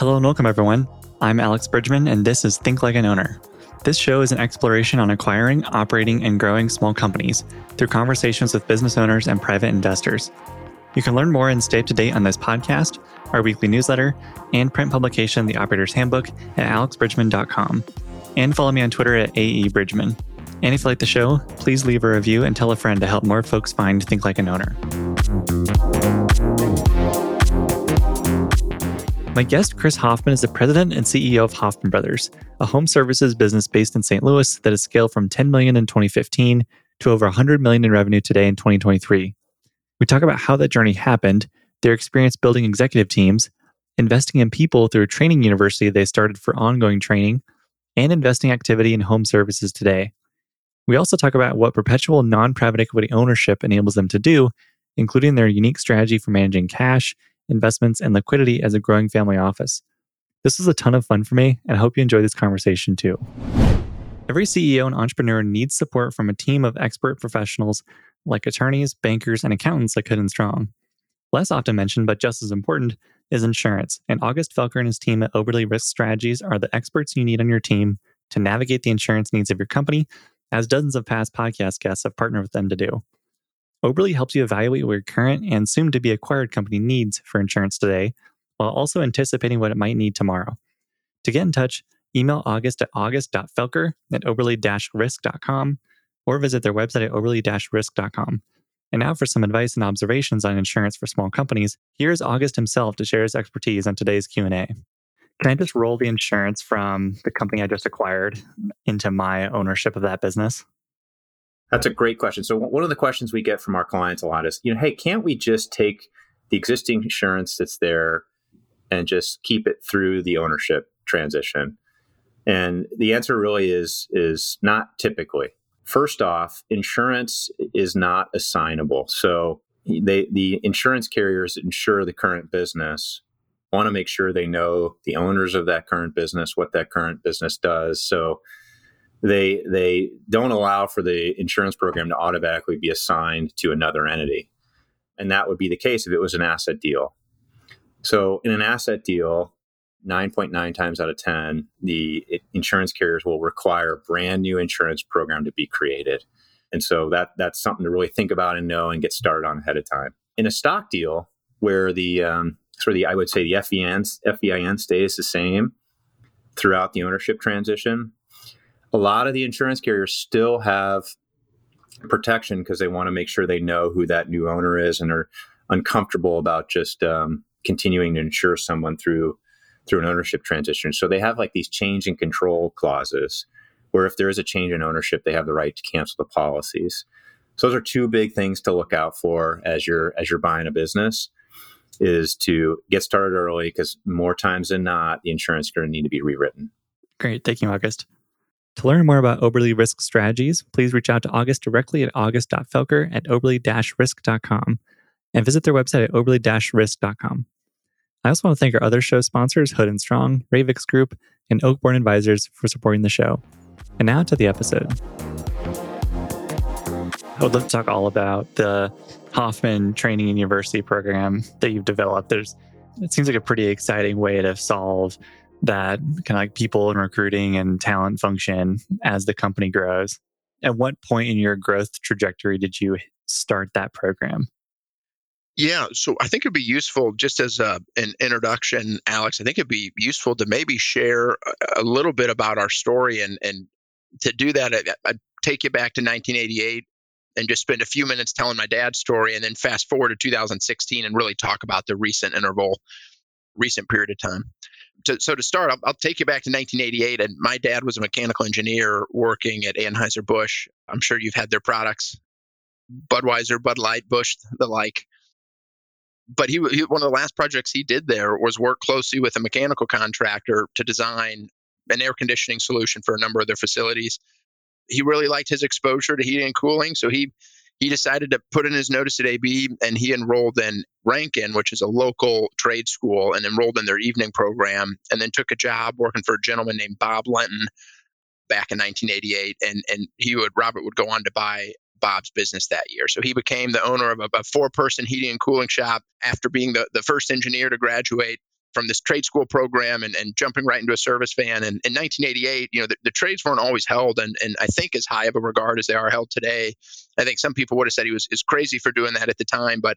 Hello and welcome, everyone. I'm Alex Bridgeman, and this is Think Like an Owner. This show is an exploration on acquiring, operating, and growing small companies through conversations with business owners and private investors. You can learn more and stay up to date on this podcast, our weekly newsletter, and print publication, The Operator's Handbook, at alexbridgeman.com. And follow me on Twitter at AEBridgeman. And if you like the show, please leave a review and tell a friend to help more folks find Think Like an Owner. My guest, Chris Hoffmann, is the president and CEO of Hoffmann Brothers, a home services business based in St. Louis that has scaled from 10 million in 2015 to over 100 million in revenue today in 2023. We talk about how that journey happened, their experience building executive teams, investing in people through a training university they started for ongoing training, and investing activity in home services today. We also talk about what perpetual non private equity ownership enables them to do, including their unique strategy for managing cash investments, and liquidity as a growing family office. This was a ton of fun for me, and I hope you enjoy this conversation too. Every CEO and entrepreneur needs support from a team of expert professionals like attorneys, bankers, and accountants like Hood and Strong. Less often mentioned, but just as important, is insurance. And August Felker and his team at Oberle Risk Strategies are the experts you need on your team to navigate the insurance needs of your company, as dozens of past podcast guests have partnered with them to do. Oberle helps you evaluate what your current and soon to be acquired company needs for insurance today, while also anticipating what it might need tomorrow. To get in touch, email August at august.felker at oberle risk.com or visit their website at oberle risk.com. And now for some advice and observations on insurance for small companies, here's August himself to share his expertise on today's Q&A. Can I just roll the insurance from the company I just acquired into my ownership of that business? That's a great question. So one of the questions we get from our clients a lot is, you know, hey, can't we just take the existing insurance that's there and just keep it through the ownership transition? And the answer really is is not typically. First off, insurance is not assignable. So they the insurance carriers insure the current business want to make sure they know the owners of that current business, what that current business does. So they they don't allow for the insurance program to automatically be assigned to another entity. And that would be the case if it was an asset deal. So in an asset deal 9.9 times out of 10 the insurance carriers will require a brand new insurance program to be created. And so that that's something to really think about and know and get started on ahead of time. In a stock deal where the um, sort of the i would say the FEN, FEIN stays the same throughout the ownership transition a lot of the insurance carriers still have protection because they want to make sure they know who that new owner is and are uncomfortable about just um, continuing to insure someone through through an ownership transition. So they have like these change in control clauses where if there is a change in ownership, they have the right to cancel the policies. So those are two big things to look out for as you're as you're buying a business is to get started early because more times than not, the insurance is going to need to be rewritten. Great. Thank you, August. To learn more about Oberle Risk strategies, please reach out to August directly at august.felker at oberle-risk.com and visit their website at oberle-risk.com. I also want to thank our other show sponsors, Hood and Strong, Ravix Group, and Oakborn Advisors for supporting the show. And now to the episode. I would love to talk all about the Hoffmann Training and University program that you've developed. There's it seems like a pretty exciting way to solve that kind of like people and recruiting and talent function as the company grows. At what point in your growth trajectory did you start that program? Yeah, so I think it'd be useful just as a, an introduction, Alex. I think it'd be useful to maybe share a, little bit about our story, and and to do that, I, I'd take you back to 1988 and just spend a few minutes telling my dad's story, and then fast forward to 2016 and really talk about the recent interval, recent period of time to, so to start, I'll, I'll, take you back to 1988, and my dad was a mechanical engineer working at Anheuser Busch. I'm sure you've had their products, Budweiser, Bud Light, Busch, the like. But he, he one of the last projects he did there was work closely with a mechanical contractor to design an air conditioning solution for a number of their facilities. He really liked his exposure to heating and cooling, so he he decided to put in his notice at AB and he enrolled in Ranken, which is a local trade school, and enrolled in their evening program, and then took a job working for a gentleman named Bob Lenton back in 1988. And and he would Robert would go on to buy Bob's business that year. So he became the owner of a, a four person heating and cooling shop after being the, the first engineer to graduate from this trade school program and, and jumping right into a service van. And in 1988, you know, the, the, trades weren't always held, and, and I think as high of a regard as they are held today. I think some people would have said he was is crazy for doing that at the time, but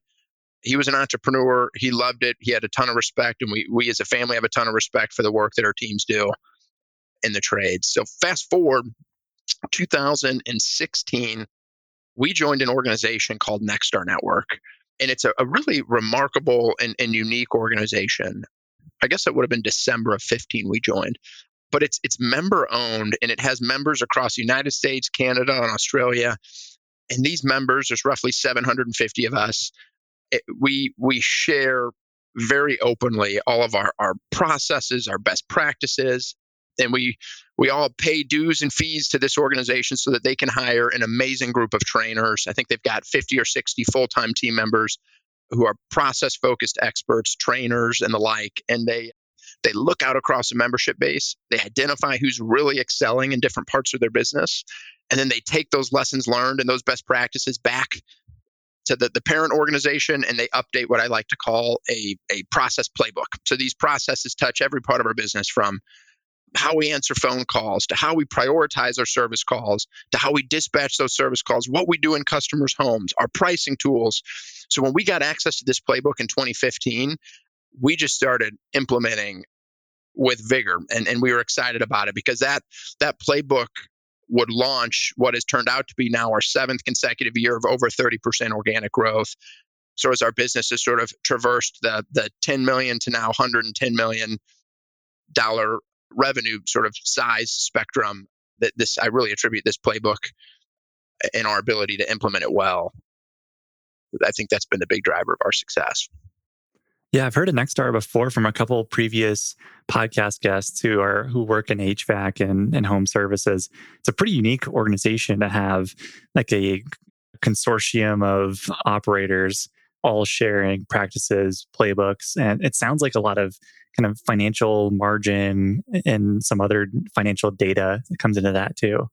he was an entrepreneur. He loved it. He had a ton of respect, and we we as a family have a ton of respect for the work that our teams do in the trades. So fast forward 2016, we joined an organization called Nexstar Network. And it's a, a really remarkable and, and unique organization. I guess it would have been December of 15 we joined. But it's it's member owned and it has members across the United States, Canada, and Australia. And these members, there's roughly 750 of us. It, we we share very openly all of our, our processes, our best practices, and we we all pay dues and fees to this organization so that they can hire an amazing group of trainers. I think they've got 50 or 60 full-time team members who are process focused experts, trainers and the like and they they look out across the membership base, they identify who's really excelling in different parts of their business, and then they take those lessons learned and those best practices back to the, the parent organization and they update what I like to call a, a process playbook. So these processes touch every part of our business from how we answer phone calls, to how we prioritize our service calls, to how we dispatch those service calls, what we do in customers' homes, our pricing tools. So when we got access to this playbook in 2015, we just started implementing with vigor and, and we were excited about it because that that playbook would launch what has turned out to be now our seventh consecutive year of over 30% organic growth. So as our business has sort of traversed the the 10 million to now 110 million dollar revenue sort of size spectrum that this I really attribute this playbook and our ability to implement it well. I think that's been the big driver of our success. Yeah, I've heard of Nexstar before from a couple previous podcast guests who are who work in HVAC and, and home services. It's a pretty unique organization to have like a consortium of operators all sharing practices, playbooks, and it sounds like a lot of kind of financial margin and some other financial data that comes into that too.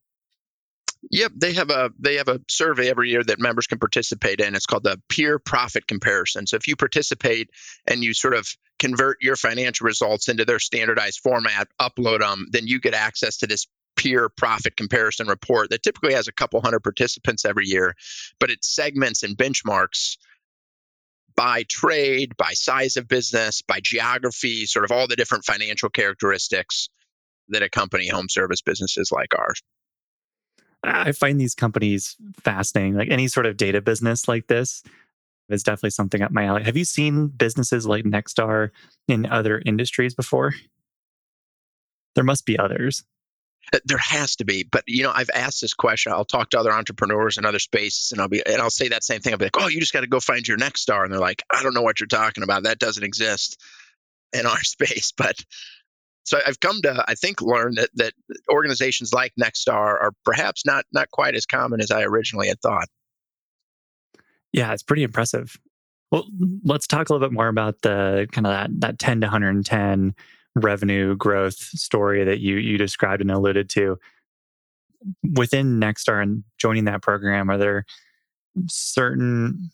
Yep, they have a they have a survey every year that members can participate in. It's called the peer profit comparison. So if you participate and you sort of convert your financial results into their standardized format, upload them, then you get access to this peer profit comparison report that typically has a couple hundred participants every year, but it segments and benchmarks by trade, by size of business, by geography, sort of all the different financial characteristics that accompany home service businesses like ours. I find these companies fascinating. Like any sort of data business like this is definitely something up my alley. Have you seen businesses like Nexstar in other industries before? There must be others. Uh, there has to be, but you know, I've asked this question. I'll talk to other entrepreneurs in other spaces, and I'll be, and I'll say that same thing. I'll be like, "Oh, you just got to go find your Nexstar," and they're like, "I don't know what you're talking about. That doesn't exist in our space." But so I've come to, I think, learn that that organizations like Nexstar are perhaps not not quite as common as I originally had thought. Yeah, it's pretty impressive. Well, let's talk a little bit more about the kind of that that 10 to 110 revenue growth story that you you described and alluded to within Nexstar and joining that program are there certain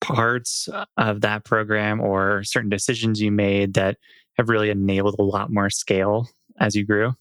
parts of that program or certain decisions you made that have really enabled a lot more scale as you grew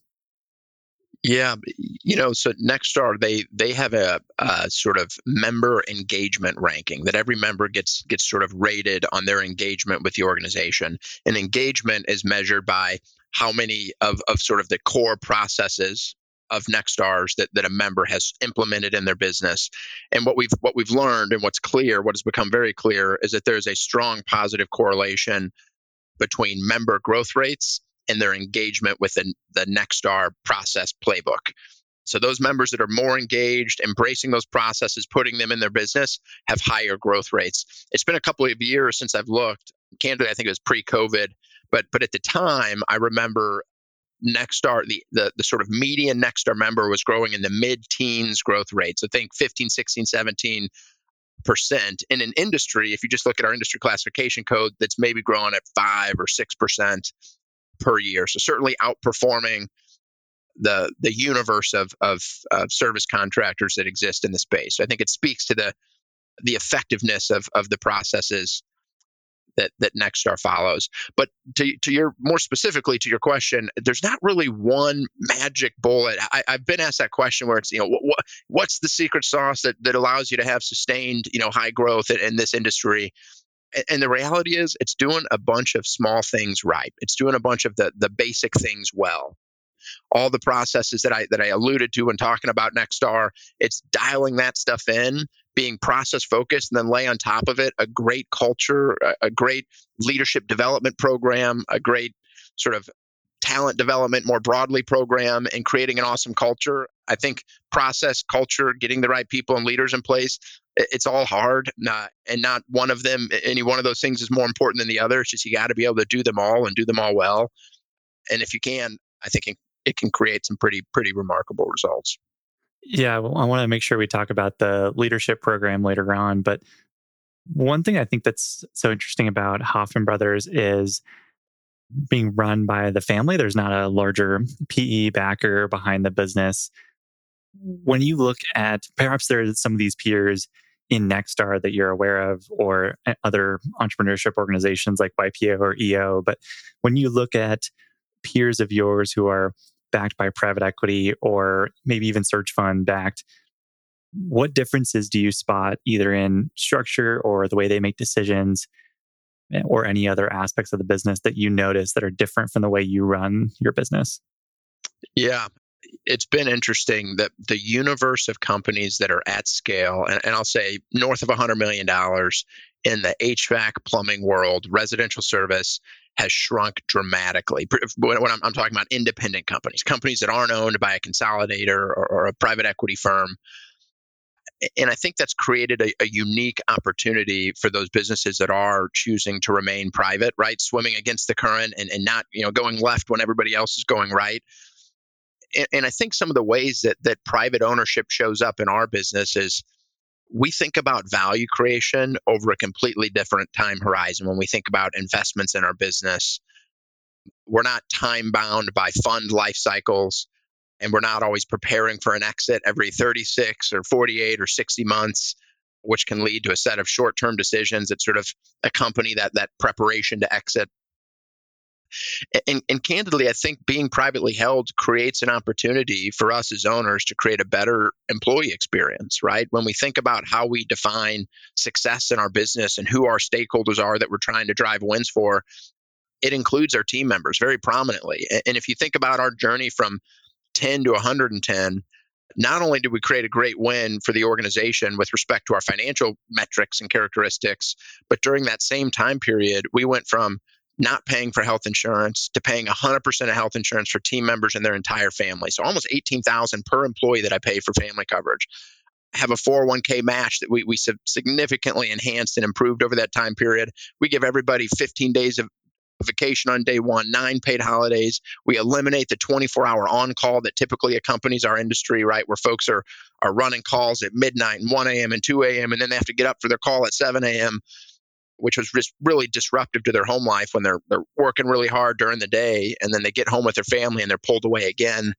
yeah, you know, so Nexstar they they have a, a, sort of member engagement ranking that every member gets gets sort of rated on their engagement with the organization. And engagement is measured by how many of, of sort of the core processes of Nexstars that, that a member has implemented in their business. And what we've what we've learned and what's clear, what has become very clear, is that there's a strong positive correlation between member growth rates and their engagement with the, the Nexstar process playbook. So those members that are more engaged, embracing those processes, putting them in their business, have higher growth rates. It's been a couple of years since I've looked. Candidly, I think it was pre-COVID, but but at the time, I remember Nexstar, the, the, the sort of median Nexstar member was growing in the mid-teens growth rates. So think 15, 16, 17 percent in an industry. If you just look at our industry classification code, that's maybe growing at five or six percent per year. So certainly outperforming the the universe of, of, of service contractors that exist in the space. So I think it speaks to the the effectiveness of of the processes that that Nexstar follows. But to to your more specifically to your question, there's not really one magic bullet. I, have been asked that question where it's you know what, what, what's the secret sauce that that allows you to have sustained you know high growth in, in this industry. And the reality is, it's doing a bunch of small things right. It's doing a bunch of the the basic things well all the processes that I that I alluded to when talking about Nexstar. It's dialing that stuff in, being process focused, and then lay on top of it a great culture, a, a great leadership development program, a great sort of talent development more broadly program, and creating an awesome culture. I think process, culture, getting the right people and leaders in place. It's all hard, not, and not one of them. Any one of those things is more important than the other. It's just you got to be able to do them all and do them all well. And if you can, I think it can create some pretty pretty remarkable results. Yeah, well, I want to make sure we talk about the leadership program later on, but one thing I think that's so interesting about Hoffmann Brothers is being run by the family. There's not a larger PE backer behind the business. When you look at perhaps there are some of these peers in Nexstar that you're aware of or eh, other entrepreneurship organizations like YPO or EO, but when you look at peers of yours who are backed by private equity or maybe even search fund backed, what differences do you spot either in structure or the way they make decisions eh, or any other aspects of the business that you notice that are different from the way you run your business? Yeah, it's been interesting that the universe of companies that are at scale, and, and I'll say north of $100 million in the HVAC plumbing world, residential service, has shrunk dramatically. When I'm, talking about independent companies, companies that aren't owned by a consolidator or, or a private equity firm. And I think that's created a, a, unique opportunity for those businesses that are choosing to remain private, right? Swimming against the current and, and not, you know, going left when everybody else is going right. And, and I think some of the ways that that private ownership shows up in our business is we think about value creation over a completely different time horizon when we think about investments in our business. We're not time bound by fund life cycles, and we're not always preparing for an exit every 36 or 48 or 60 months, which can lead to a set of short term decisions that sort of accompany that, that preparation to exit and, and candidly, I think being privately held creates an opportunity for us as owners to create a better employee experience, right? When we think about how we define success in our business and who our stakeholders are that we're trying to drive wins for, it includes our team members very prominently. And if you think about our journey from 10 to 110, not only did we create a great win for the organization with respect to our financial metrics and characteristics, but during that same time period, we went from not paying for health insurance to paying 100% of health insurance for team members and their entire family. So almost 18,000 per employee that I pay for family coverage. I have a 401k match that we, we significantly enhanced and improved over that time period. We give everybody 15 days of vacation on day one, nine paid holidays. We eliminate the 24 hour on call that typically accompanies our industry, right? Where folks are, are running calls at midnight and 1 a.m. and 2 a.m. and then they have to get up for their call at 7 a.m which was just really disruptive to their home life when they're they're working really hard during the day and then they get home with their family and they're pulled away again.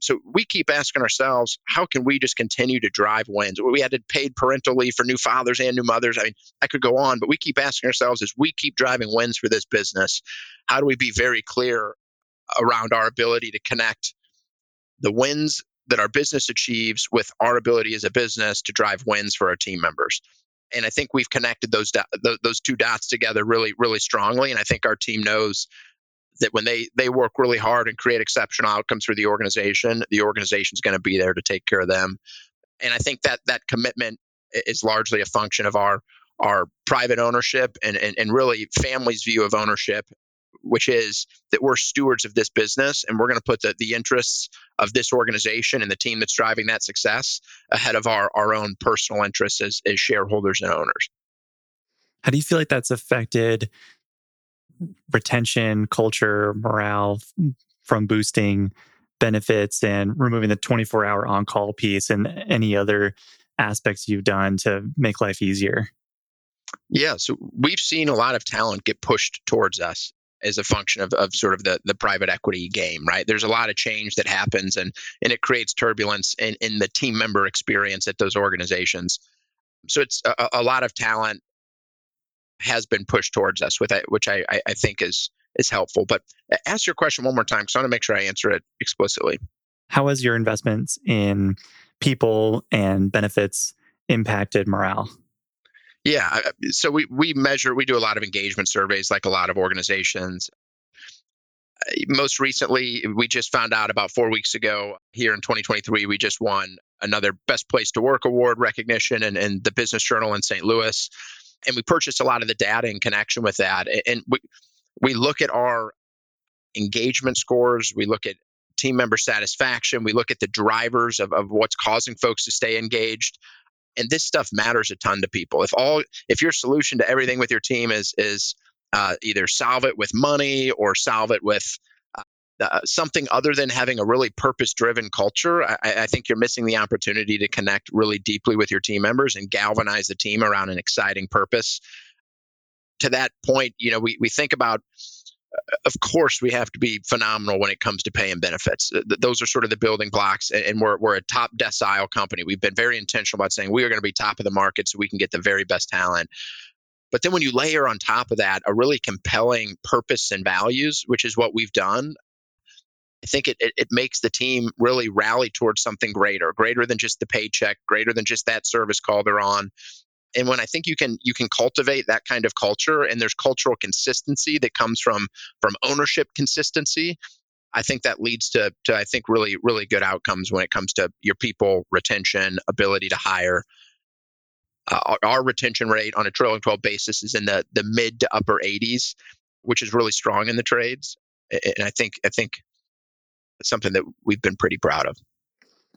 So we keep asking ourselves, how can we just continue to drive wins? We had to paid parental leave for new fathers and new mothers. I mean, I could go on, but we keep asking ourselves as we keep driving wins for this business, how do we be very clear around our ability to connect the wins that our business achieves with our ability as a business to drive wins for our team members? And I think we've connected those do- those two dots together really really strongly. And I think our team knows that when they they work really hard and create exceptional outcomes for the organization, the organization is going to be there to take care of them. And I think that that commitment is largely a function of our our private ownership and, and, and really family's view of ownership which is that we're stewards of this business and we're going to put the, the interests of this organization and the team that's driving that success ahead of our, our own personal interests as, as shareholders and owners. How do you feel like that's affected retention, culture, morale from boosting benefits and removing the 24 hour on call piece and any other aspects you've done to make life easier? Yeah, so we've seen a lot of talent get pushed towards us as a function of, of sort of the, the private equity game, right? There's a lot of change that happens and and it creates turbulence in, in the team member experience at those organizations. So it's a, a lot of talent has been pushed towards us with it, which I, I think is is helpful. But ask your question one more time because I want to make sure I answer it explicitly. How has your investments in people and benefits impacted morale? Yeah, so we we measure, we do a lot of engagement surveys, like a lot of organizations. Most recently, we just found out about four weeks ago here in 2023, we just won another Best Place to Work award recognition in, in the Business Journal in St. Louis. And we purchased a lot of the data in connection with that. And we, we look at our engagement scores, we look at team member satisfaction, we look at the drivers of, of what's causing folks to stay engaged. And this stuff matters a ton to people. If all if your solution to everything with your team is is uh, either solve it with money or solve it with uh, uh, something other than having a really purpose driven culture, I, I, think you're missing the opportunity to connect really deeply with your team members and galvanize the team around an exciting purpose. To that point, you know, we, we think about, of course, we have to be phenomenal when it comes to pay and benefits. those are sort of the building blocks, and we're, we're a top decile company. We've been very intentional about saying we are going to be top of the market so we can get the very best talent. But then when you layer on top of that a really compelling purpose and values, which is what we've done, I think it, it, it, makes the team really rally towards something greater, greater than just the paycheck, greater than just that service call they're on. And when I think you can you can cultivate that kind of culture and there's cultural consistency that comes from from ownership consistency, I think that leads to to I think really really good outcomes when it comes to your people retention, ability to hire, uh, our, retention rate on a trailing 12 basis is in the the mid to upper 80s, which is really strong in the trades. And I think I think it's something that we've been pretty proud of.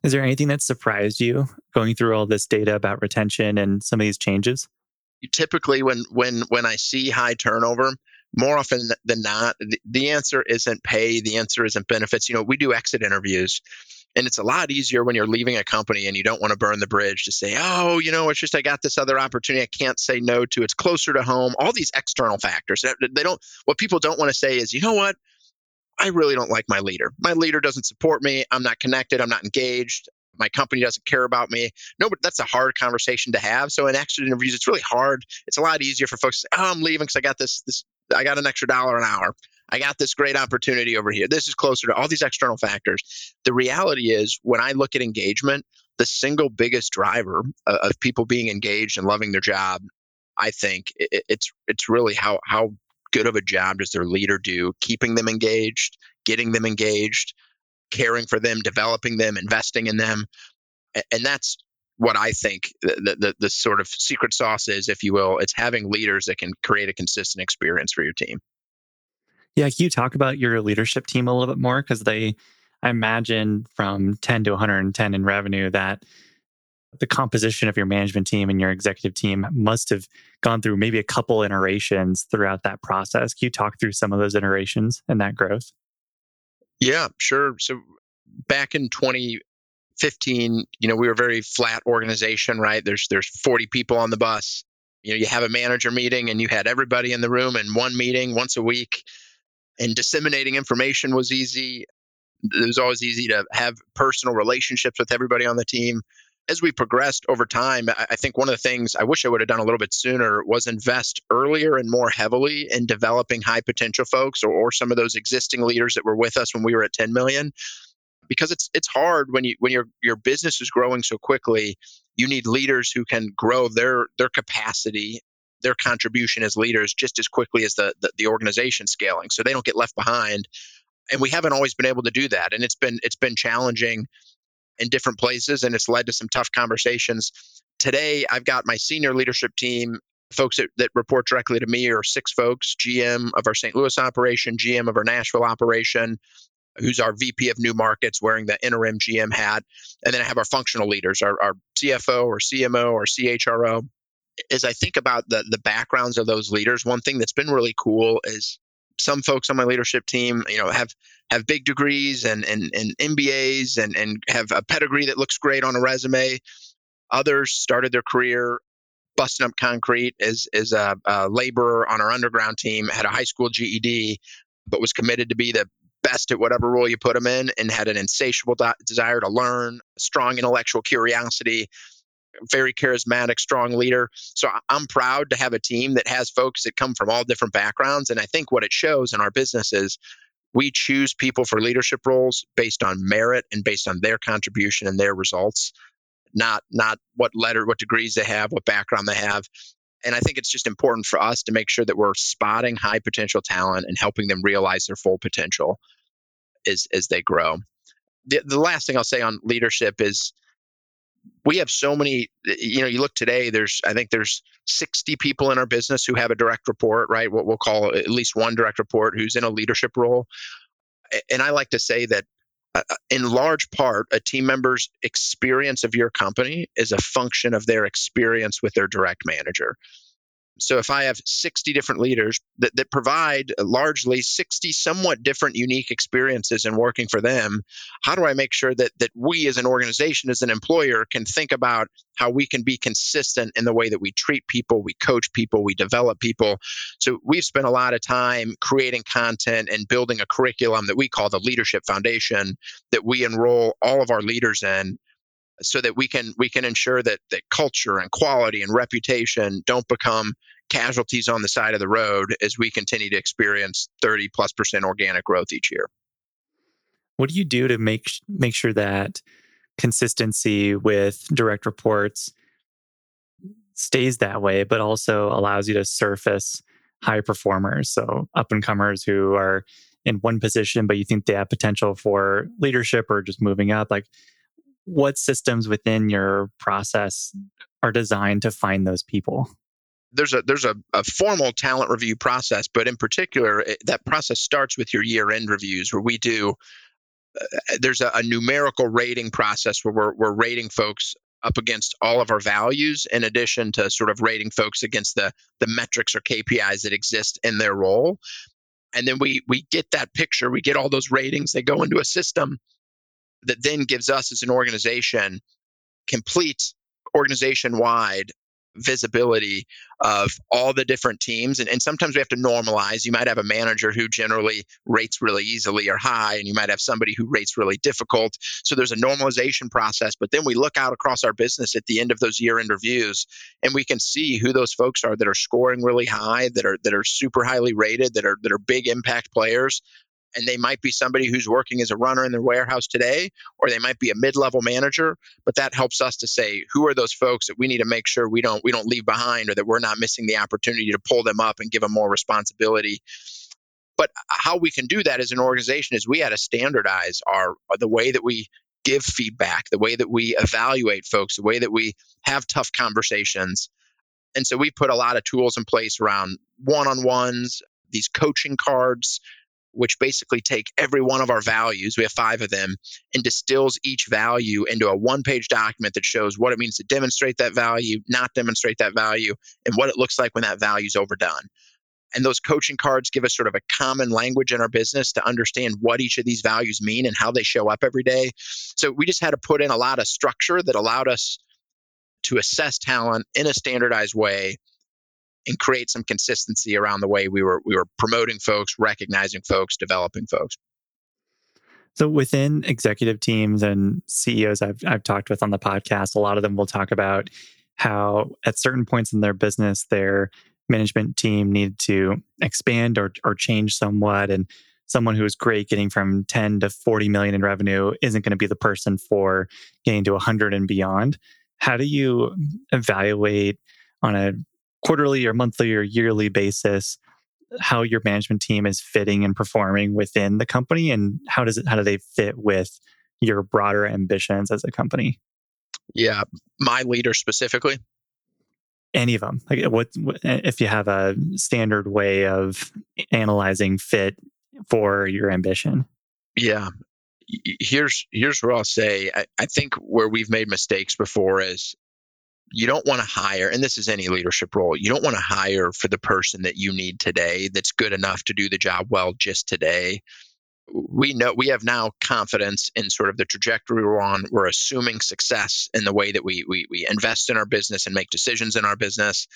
Is there anything that surprised you going through all this data about retention and some of these changes? Typically, when when when I see high turnover, more often than not, the, answer isn't pay. The answer isn't benefits. You know, we do exit interviews, and it's a lot easier when you're leaving a company and you don't want to burn the bridge to say, oh, you know, it's just I got this other opportunity I can't say no to. It's closer to home. All these external factors. They don't, what people don't want to say is, you know what? I really don't like my leader. My leader doesn't support me. I'm not connected. I'm not engaged. My company doesn't care about me. No, but that's a hard conversation to have. So in exit interviews, it's really hard. It's a lot easier for folks to say, oh, I'm leaving because I got this, this, I got an extra dollar an hour. I got this great opportunity over here. This is closer to all these external factors. The reality is, when I look at engagement, the single biggest driver of people being engaged and loving their job, I think it's it's really how how good of a job does their leader do keeping them engaged, getting them engaged, caring for them, developing them, investing in them, and that's what I think the, the, the sort of secret sauce is, if you will. It's having leaders that can create a consistent experience for your team. Yeah, can you talk about your leadership team a little bit more? Because they, I imagine from 10 to 110 in revenue, that the composition of your management team and your executive team must have gone through maybe a couple iterations throughout that process. Can you talk through some of those iterations and that growth? Yeah, sure. So back in 2015, you know, we were a very flat organization, right? There's there's 40 people on the bus. You know, you have a manager meeting and you had everybody in the room in one meeting once a week and disseminating information was easy. It was always easy to have personal relationships with everybody on the team. As we progressed over time, I think one of the things I wish I would have done a little bit sooner was invest earlier and more heavily in developing high potential folks or, or some of those existing leaders that were with us when we were at 10 million. Because it's it's hard when you when your your business is growing so quickly, you need leaders who can grow their their capacity their contribution as leaders just as quickly as the, the, the organization scaling so they don't get left behind and we haven't always been able to do that and it's been it's been challenging in different places and it's led to some tough conversations. Today i've got my senior leadership team folks that, that report directly to me are six folks gm of our st louis operation gm of our nashville operation who's our vp of new markets wearing the interim gm hat and then i have our functional leaders our, our cfo or cmo or chro as I think about the the backgrounds of those leaders, one thing that's been really cool is some folks on my leadership team, you know, have have big degrees and and, and MBAs and and have a pedigree that looks great on a resume. Others started their career busting up concrete as as a, a laborer on our underground team, had a high school GED, but was committed to be the best at whatever role you put them in, and had an insatiable desire to learn, strong intellectual curiosity, very charismatic, strong leader. So I'm proud to have a team that has folks that come from all different backgrounds. And I think what it shows in our business is we choose people for leadership roles based on merit and based on their contribution and their results, not not what letter, what degrees they have, what background they have. And I think it's just important for us to make sure that we're spotting high potential talent and helping them realize their full potential as as they grow. The, the last thing I'll say on leadership is we have so many you know you look today there's i think there's 60 people in our business who have a direct report right? What we'll call at least one direct report who's in a leadership role. And i like to say that uh, uh, in large part a team member's experience of your company is a function of their experience with their direct manager so if I have 60 different leaders that, that provide largely 60 somewhat different unique experiences in working for them, how do I make sure that that we as an organization, as an employer, can think about how we can be consistent in the way that we treat people, we coach people, we develop people. So we've spent a lot of time creating content and building a curriculum that we call the Leadership Foundation that we enroll all of our leaders in so that we can we can ensure that that culture and quality and reputation don't become casualties on the side of the road as we continue to experience 30 plus percent organic growth each year. What do you do to make make sure that consistency with direct reports stays that way, but also allows you to surface high performers, so up and comers who are in one position, but you think they have potential for leadership or just moving up? Like, what systems within your process are designed to find those people? There's a there's a, a formal talent review process, but in particular, it, that process starts with your year end reviews, where we do. Uh, there's a, a numerical rating process where we're, we're rating folks up against all of our values in addition to sort of rating folks against the the metrics or KPIs that exist in their role and then we we get that picture we get all those ratings they go into a system that then gives us as an organization complete organization wide visibility of all the different teams. And, and sometimes we have to normalize. You might have a manager who generally rates really easily or high and you might have somebody who rates really difficult. So there's a normalization process but then we look out across our business at the end of those year end reviews and we can see who those folks are that are scoring really high that are that are super highly rated that are that are big impact players and they might be somebody who's working as a runner in their warehouse today or they might be a mid-level manager but that helps us to say who are those folks that we need to make sure we don't we don't leave behind or that we're not missing the opportunity to pull them up and give them more responsibility? But uh, how we can do that as an organization is we had to standardize our uh, the way that we give feedback the way that we evaluate folks the way that we have tough conversations. And so we put a lot of tools in place around one-on-ones these coaching cards which basically take every one of our values, we have five of them, and distills each value into a one page document that shows what it means to demonstrate that value, not demonstrate that value, and what it looks like when that value is overdone. And those coaching cards give us sort of a common language in our business to understand what each of these values mean and how they show up every day. So we just had to put in a lot of structure that allowed us to assess talent in a standardized way and create some consistency around the way we were we were promoting folks, recognizing folks, developing folks. So within executive teams and CEOs I've I've talked with on the podcast, a lot of them will talk about how at certain points in their business their management team needed to expand or or change somewhat and someone who is great getting from 10 to 40 million in revenue isn't going to be the person for getting to 100 and beyond. How do you evaluate on a quarterly or monthly or yearly basis how your management team is fitting and performing within the company and how does it how do they fit with your broader ambitions as a company? Yeah my leader specifically. Any of them like what, what if you have a standard way of analyzing fit for your ambition. Yeah here's here's where i'll say I, I think where we've made mistakes before is you don't want to hire, and this is any leadership role, you don't want to hire for the person that you need today that's good enough to do the job well just today. We know we have now confidence in sort of the trajectory we're on. We're assuming success in the way that we, we, we invest in our business and make decisions in our business.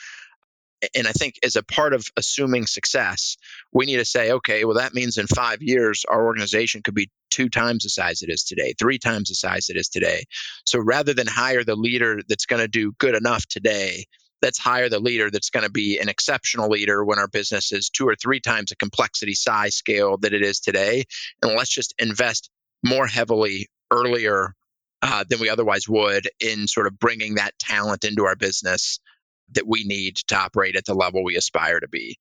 And I think as a part of assuming success, we need to say, okay, well, that means in five years, our organization could be two times the size it is today, three times the size it is today. So rather than hire the leader that's going to do good enough today, let's hire the leader that's going to be an exceptional leader when our business is two or three times the complexity size scale that it is today. And let's just invest more heavily earlier uh, than we otherwise would in sort of bringing that talent into our business that we need to operate at the level we aspire to be.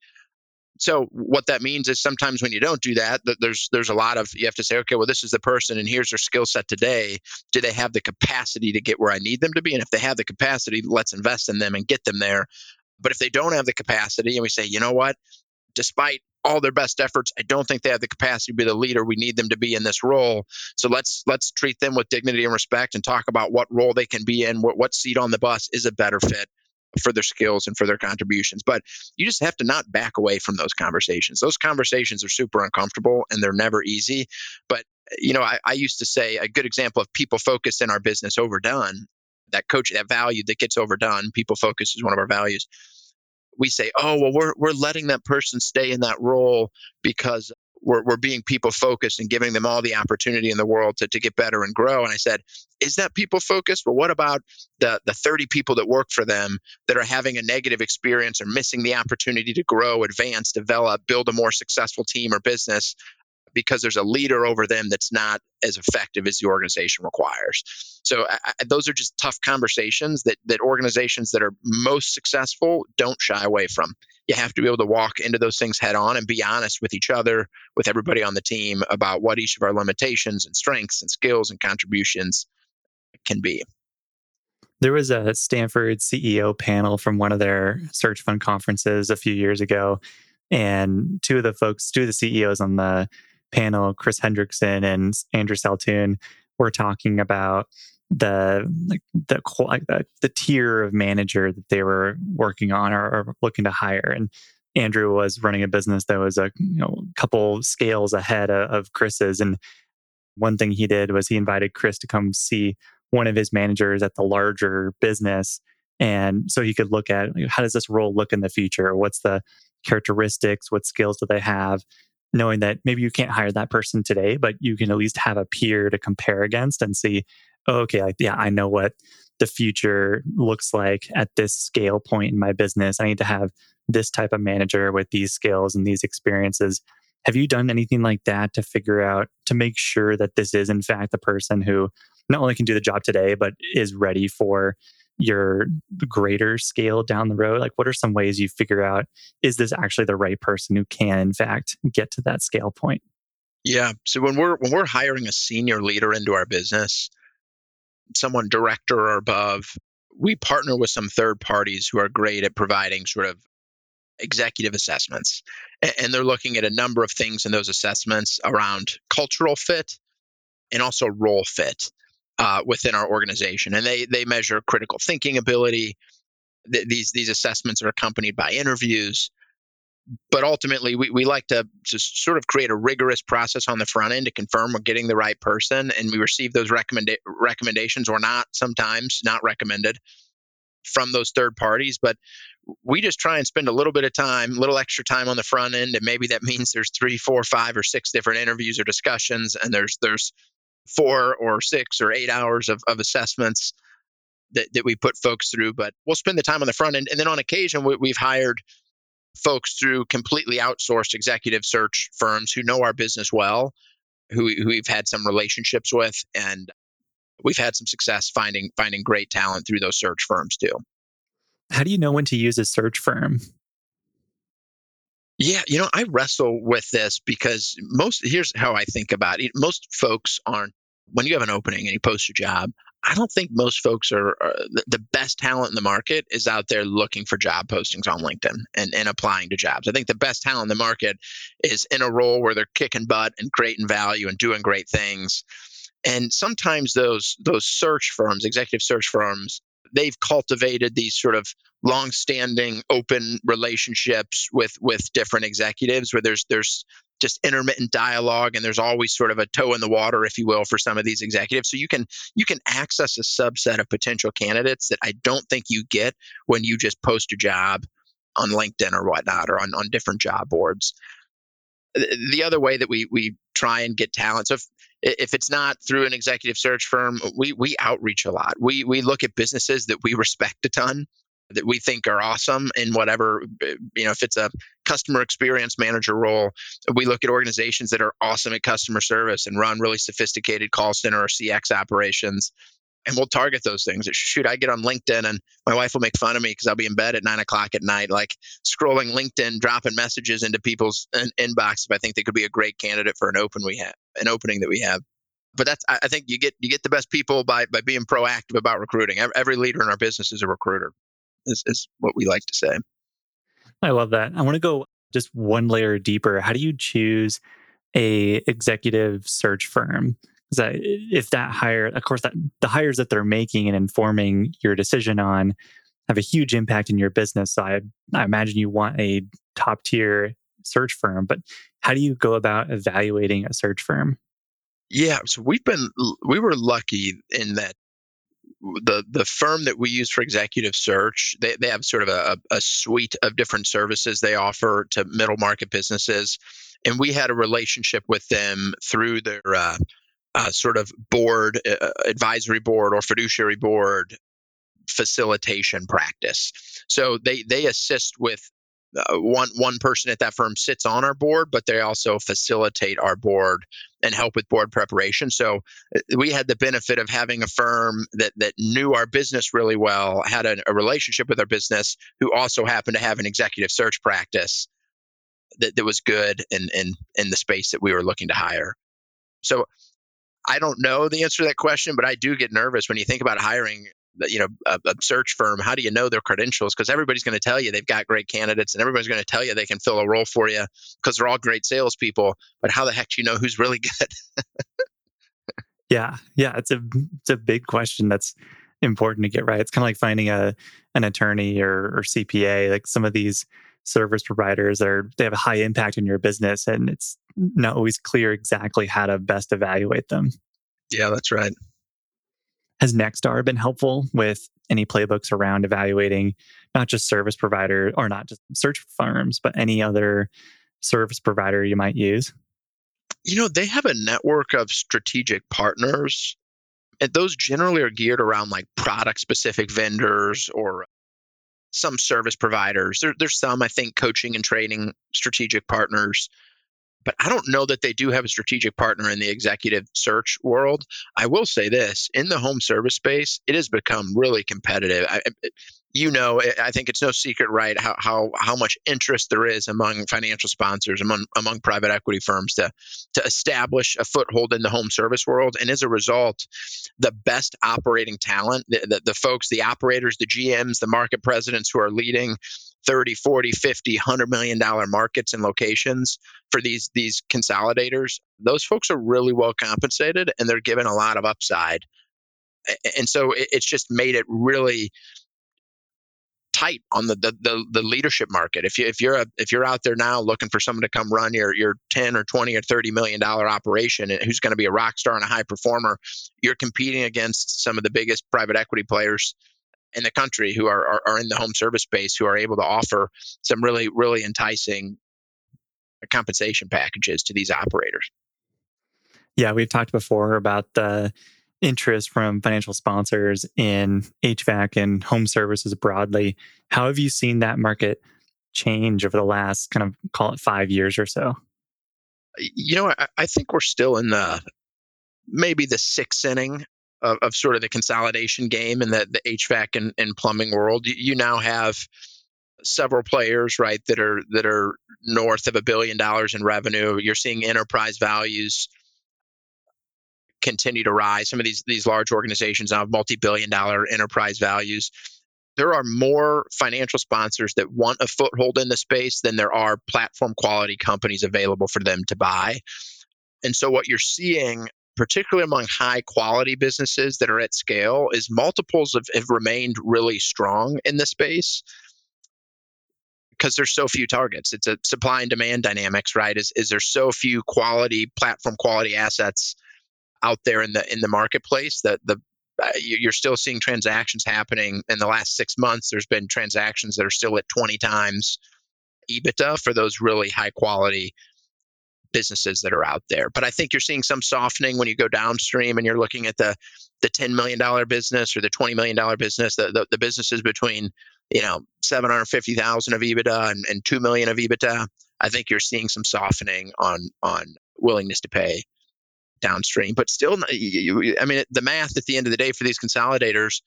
So what that means is sometimes when you don't do that, there's there's a lot of you have to say, okay, well, this is the person, and here's their skill set today. Do they have the capacity to get where I need them to be? And if they have the capacity, let's invest in them and get them there. But if they don't have the capacity, and we say, you know what, despite all their best efforts, I don't think they have the capacity to be the leader we need them to be in this role. So let's let's treat them with dignity and respect and talk about what role they can be in, what, what seat on the bus is a better fit for their skills and for their contributions. But you just have to not back away from those conversations. Those conversations are super uncomfortable and they're never easy. But you know, I, I used to say a good example of people focused in our business overdone. That coach, that value that gets overdone. People focus is one of our values. We say, oh well, we're we're letting that person stay in that role because we're, we're being people focused and giving them all the opportunity in the world to, to get better and grow. And I said, is that people focused? Well, what about the, the 30 people that work for them that are having a negative experience or missing the opportunity to grow, advance, develop, build a more successful team or business because there's a leader over them that's not as effective as the organization requires. So I, those are just tough conversations that that organizations that are most successful don't shy away from you have to be able to walk into those things head on and be honest with each other, with everybody on the team about what each of our limitations and strengths and skills and contributions can be. There was a Stanford CEO panel from one of their search fund conferences a few years ago. And two of the folks, two of the CEOs on the panel, Chris Hendrickson and Andrew Saltoun, were talking about the the like the, the tier of manager that they were working on or, or, looking to hire. And andrew was running a business that was a you know couple scales ahead of, of chris's. And one thing he did was he invited chris to come see one of his managers at the larger business. And so he could look at how does this role look in the future? What's the characteristics? What skills do they have? Knowing that maybe you can't hire that person today but you can at least have a peer to compare against and see okay, like, yeah, I know what the future looks like at this scale point in my business. I need to have this type of manager with these skills and these experiences. Have you done anything like that to figure out to make sure that this is in fact the person who not only can do the job today, but is ready for your greater scale down the road? Like, what are some ways you figure out is this actually the right person who can, in fact, get to that scale point? Yeah. So when we're when we're hiring a senior leader into our business, someone director or above, we partner with some third parties who are great at providing sort of executive assessments. And they're looking at a number of things in those assessments around cultural fit and also role fit uh, within our organization. And they, they measure critical thinking ability. Th- these, these assessments are accompanied by interviews but ultimately we, we like to just sort of create a rigorous process on the front end to confirm we're getting the right person and we receive those recommenda- recommendations or not sometimes not recommended from those third parties but we just try and spend a little bit of time a little extra time on the front end and maybe that means there's three four five or six different interviews or discussions and there's there's four or six or eight hours of, of assessments that, that we put folks through but we'll spend the time on the front end and then on occasion we, we've hired folks through completely outsourced executive search firms who know our business well, who, who we've had some relationships with, and we've had some success finding finding great talent through those search firms too. How do you know when to use a search firm? Yeah, you know, I wrestle with this because most here's how I think about it. Most folks aren't when you have an opening and you post a job, I don't think most folks are, are, the best talent in the market is out there looking for job postings on LinkedIn and, and applying to jobs. I think the best talent in the market is in a role where they're kicking butt and creating value and doing great things. And sometimes those those search firms, executive search firms, they've cultivated these sort of long-standing open relationships with with different executives where there's there's just intermittent dialogue and there's always sort of a toe in the water if you will for some of these executives so you can you can access a subset of potential candidates that i don't think you get when you just post a job on linkedin or whatnot or on, on different job boards the other way that we we try and get talent. So if if it's not through an executive search firm, we we outreach a lot. We we look at businesses that we respect a ton, that we think are awesome in whatever eh, you know. If it's a customer experience manager role, we look at organizations that are awesome at customer service and run really sophisticated call center or CX operations and we'll target those things. Shoot, I get on LinkedIn and my wife will make fun of me because I'll be in bed at nine o'clock at night, like scrolling LinkedIn, dropping messages into people's in- inbox if I think they could be a great candidate for an open we have, an opening that we have. But that's I think you get you get the best people by by being proactive about recruiting. Every leader in our business is a recruiter, is, is what we like to say. I love that. I want to go just one layer deeper. How do you choose a executive search firm? Is that if that hire, of course, that the hires that they're making and informing your decision on have a huge impact in your business. So I, I imagine you want a top tier search firm, but how do you go about evaluating a search firm? Yeah, so we've been we were lucky in that the the firm that we use for executive search they, they have sort of a, a suite of different services they offer to middle market businesses and we had a relationship with them through their uh, uh, sort of board, uh, uh, advisory board, or fiduciary board facilitation practice. So they they assist with uh, one one person at that firm sits on our board, but they also facilitate our board and help with board preparation. So uh, we had the benefit of having a firm that that knew our business really well, had a, a relationship with our business, who also happened to have an executive search practice that, that was good in, in in the space that we were looking to hire. So I don't know the answer to that question, but I do get nervous when you think about hiring you know a, a search firm how do you know their credentials because everybody's going to tell you they've got great candidates and everybody's going to tell you they can fill a role for you because they're all great salespeople but how the heck do you know who's really good yeah yeah it's a it's a big question that's important to get right it's kind of like finding a an attorney or, or cpa like some of these service providers are they have a high impact in your business and it's not always clear exactly how to best evaluate them. Yeah, that's right. Has Nexstar been helpful with any playbooks around evaluating not just service provider or not just search firms, but any other service provider you might use? You know, they have a network of strategic partners, and those generally are geared around like product specific vendors or some service providers. There, there's some, I think, coaching and training strategic partners. But I don't know that they do have a strategic partner in the executive search world. I will say this in the home service space, it has become really competitive. I, you know, I think it's no secret, right? How how how much interest there is among financial sponsors, among among private equity firms to to establish a foothold in the home service world, and as a result, the best operating talent, the, the, the folks, the operators, the GMs, the market presidents who are leading 30 40 50 100 million dollar markets and locations for these these consolidators those folks are really well compensated and they're given a lot of upside and so it's just made it really tight on the, the, the the leadership market. If you if you're a, if you're out there now looking for someone to come run your your 10 or 20 or 30 million dollar operation and who's going to be a rock star and a high performer, you're competing against some of the biggest private equity players in the country who are, are, are in the home service space who are able to offer some really really enticing compensation packages to these operators. Yeah, we've talked before about the interest from financial sponsors in HVAC and home services broadly. How have you seen that market change over the last kind of call it five years or so? You know, I, I think we're still in the maybe the sixth inning of, of sort of the consolidation game in the, the HVAC and, and plumbing world. You, you now have several players, right, that are that are north of a billion dollars in revenue. You're seeing enterprise values continue to rise. Some of these these large organizations now have multi-billion dollar enterprise values. There are more financial sponsors that want a foothold in the space than there are platform quality companies available for them to buy. And so what you're seeing particularly among high quality businesses that are at scale is multiples have, have remained really strong in the space because there's so few targets. It's a supply and demand dynamics, right? Is is there so few quality platform quality assets out there in the in the marketplace that the uh, you're still seeing transactions happening in the last six months. There's been transactions that are still at 20 times EBITDA for those really high quality businesses that are out there. But I think you're seeing some softening when you go downstream and you're looking at the the $10 million business or the $20 million business, the, the, the businesses between, you know, 750,000 of EBITDA and, and 2 million of EBITDA. I think you're seeing some softening on on willingness to pay downstream. But still, I mean, the math at the end of the day for these consolidators,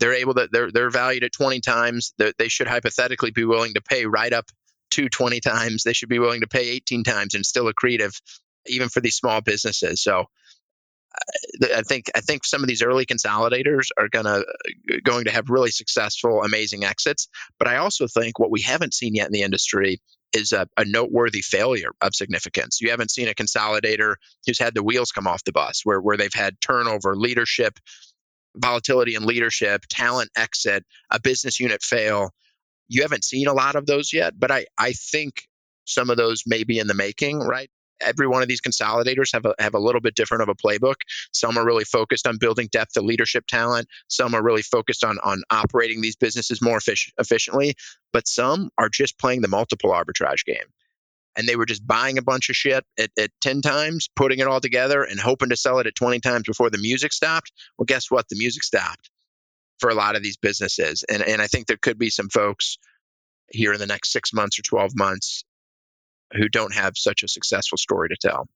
they're able to they're they're valued at 20 times. They should hypothetically be willing to pay right up to 20 times. They should be willing to pay 18 times and still accretive, even for these small businesses. So. Uh, I think I think some of these early consolidators are gonna uh, going to have really successful, amazing exits. But I also think what we haven't seen yet in the industry is a, a, noteworthy failure of significance. You haven't seen a consolidator who's had the wheels come off the bus, where, where they've had turnover, leadership, volatility in leadership, talent exit, a business unit fail. You haven't seen a lot of those yet, but I, I think some of those may be in the making, right? every one of these consolidators have a, have a little bit different of a playbook. Some are really focused on building depth of leadership talent. Some are really focused on on operating these businesses more effic- efficiently. But some are just playing the multiple arbitrage game. And they were just buying a bunch of shit at, at 10 times, putting it all together, and hoping to sell it at 20 times before the music stopped. Well, guess what? The music stopped for a lot of these businesses. And, and I think there could be some folks here in the next six months or 12 months who don't have such a successful story to tell.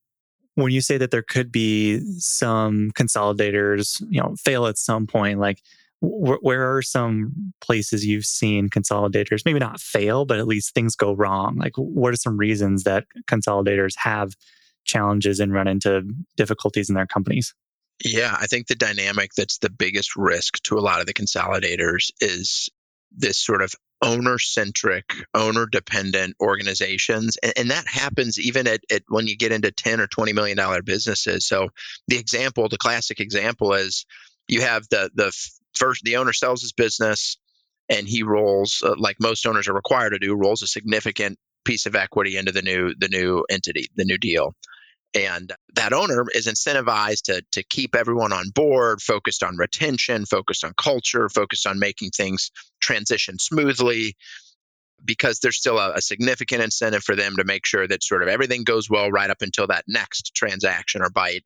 When you say that there could be some consolidators, you know, fail at some point, like wh- where are some places you've seen consolidators maybe not fail, but at least things go wrong? Like what are some reasons that consolidators have challenges and run into difficulties in their companies? Yeah, I think the dynamic that's the biggest risk to a lot of the consolidators is this sort of owner centric, owner dependent organizations. And, and, that happens even at, at when you get into 10 or 20 million dollar businesses. So the example, the classic example is you have the the first the owner sells his business and he rolls uh, like most owners are required to do rolls a significant piece of equity into the new the new entity, the new deal. And that owner is incentivized to, to keep everyone on board, focused on retention, focused on culture, focused on making things transition smoothly, because there's still a, a, significant incentive for them to make sure that sort of everything goes well right up until that next transaction or bite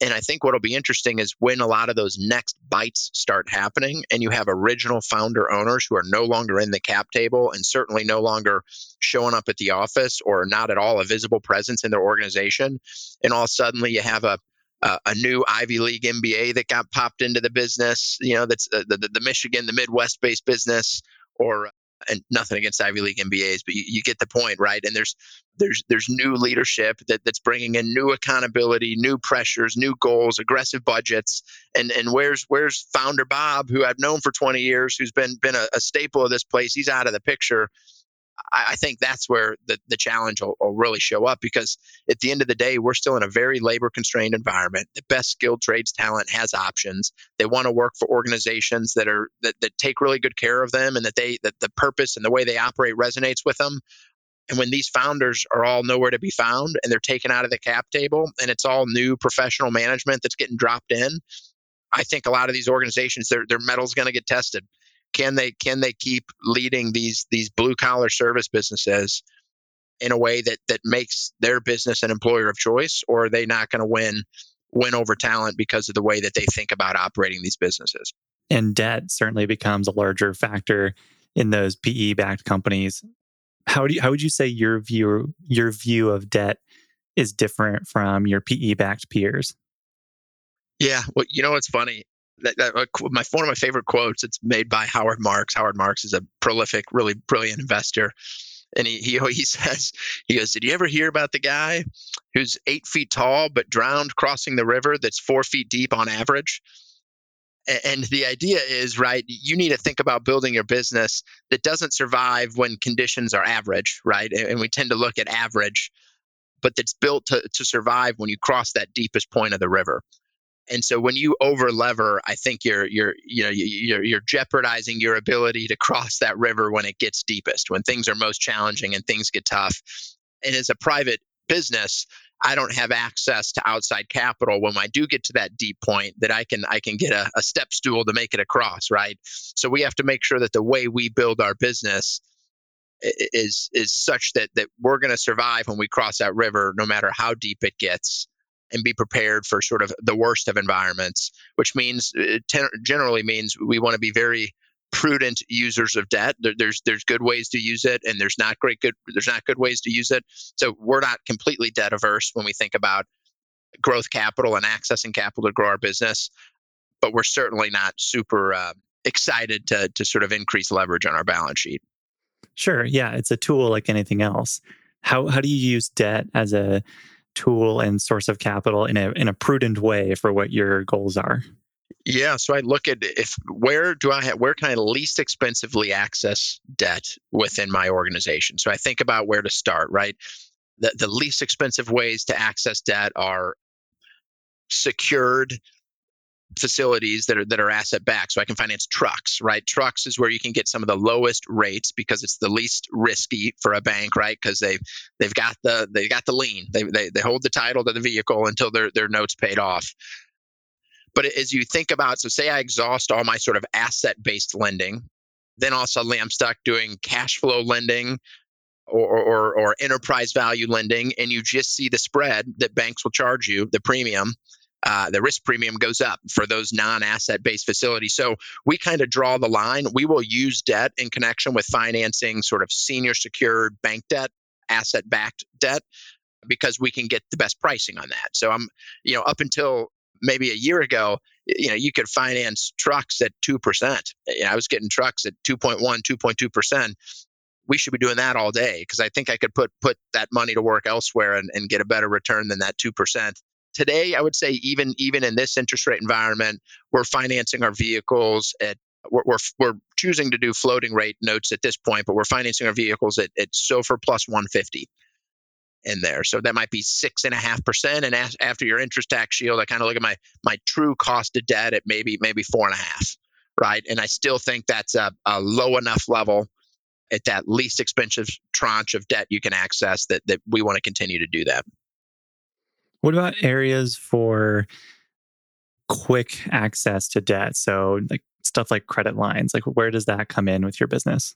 and I think what'll be interesting is when a lot of those next bites start happening, and you have original founder owners who are no longer in the cap table and certainly no longer showing up at the office or not at all a visible presence in their organization, and all suddenly you have a a, a new Ivy League MBA that got popped into the business, you know, that's uh, the, the, the Michigan, the Midwest based business, or and nothing against Ivy League MBAs, but you, you, get the point, right? And there's there's there's new leadership that, that's bringing in new accountability, new pressures, new goals, aggressive budgets, and and where's where's founder Bob, who I've known for 20 years, who's been been a, a staple of this place? He's out of the picture. I, I think that's where the, the challenge will, will, really show up because at the end of the day, we're still in a very labor constrained environment. The best skilled trades talent has options. They want to work for organizations that are that, that take really good care of them and that they that the purpose and the way they operate resonates with them. And when these founders are all nowhere to be found and they're taken out of the cap table and it's all new professional management that's getting dropped in, I think a lot of these organizations, their their mettle's going to get tested can they can they keep leading these these blue collar service businesses in a way that that makes their business an employer of choice or are they not going to win win over talent because of the way that they think about operating these businesses? And debt certainly becomes a larger factor in those PE backed companies. How do you, how would you say your view your view of debt is different from your PE backed peers? Yeah well you know what's funny that, that, uh, my one of my favorite quotes. It's made by Howard Marks. Howard Marks is a prolific, really brilliant investor, and he he he says he goes, "Did you ever hear about the guy who's eight feet tall but drowned crossing the river that's four feet deep on average?" And the idea is, right, you need to think about building your business that doesn't survive when conditions are average, right? And we tend to look at average, but that's built to, to survive when you cross that deepest point of the river. And so when you over lever, I think you're you're you know you're you're jeopardizing your ability to cross that river when it gets deepest, when things are most challenging and things get tough. And as a private business, I don't have access to outside capital when I do get to that deep point that I can I can get a, a step stool to make it across, right? So we have to make sure that the way we build our business is is such that that we're going to survive when we cross that river, no matter how deep it gets, and be prepared for sort of the worst of environments. Which means it generally means we want to be very prudent users of debt. There, there's there's good ways to use it, and there's not great good there's not good ways to use it. So we're not completely debt averse when we think about growth capital and accessing capital to grow our business, but we're certainly not super uh, excited to to sort of increase leverage on our balance sheet. Sure, yeah, it's a tool like anything else. How how do you use debt as a tool and source of capital in a in a prudent way for what your goals are? Yeah, so I look at if where do I have where can I least expensively access debt within my organization. So I think about where to start, right? The the least expensive ways to access debt are secured facilities that are that are asset backed. So i can finance trucks right? Trucks is where you can get some of the lowest rates because it's the least risky for a bank right? Because they've they've got the they've got the lien. They, they they hold the title to the vehicle until their their notes paid off. But as you think about, so say I exhaust all my sort of asset based lending, then all suddenly I'm stuck doing cash flow lending or, or, or enterprise value lending, and you just see the spread that banks will charge you, the premium. Uh, the risk premium goes up for those non-asset based facilities. So we kind of draw the line. We will use debt in connection with financing sort of senior secured bank debt, asset backed debt, because we can get the best pricing on that. So I'm, you know, up until maybe a year ago, you know, you could finance trucks at 2%. You know, I was getting trucks at 2.1, 2.2%. We should be doing that all day because I think I could put put that money to work elsewhere and, and get a better return than that 2%. Today, I would say even even in this interest rate environment, we're financing our vehicles at we're, we're, we're choosing to do floating rate notes at this point, but we're financing our vehicles at, at SOFR plus 150 in there. So that might be six and a half percent. And after your interest tax shield, I kind of look at my my true cost of debt at maybe maybe four and a half, right? And I still think that's a, a low enough level at that least expensive tranche of debt you can access that that we want to continue to do that. What about areas for quick access to debt? So like stuff like credit lines, like where does that come in with your business?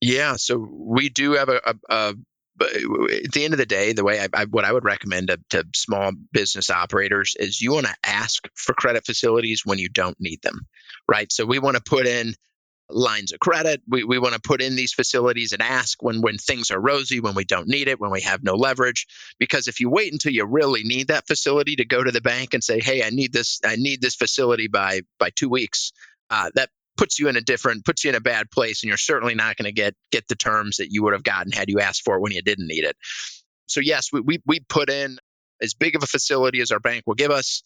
Yeah, so we do have a, a, a but eh, at the end of the day, the way I, I what I would recommend to, to small business operators is you want to ask for credit facilities when you don't need them, right? So we want to put in lines of credit. We, we want to put in these facilities and ask when when things are rosy, when we don't need it, when we have no leverage. Because if you wait until you really need that facility to go to the bank and say, "Hey, I need this, I need this facility by by two weeks," uh, that puts you in a different puts you in a bad place and you're certainly not going to get get the terms that you would have gotten had you asked for it when you didn't need it so yes we, we, we put in as big of a facility as our bank will give us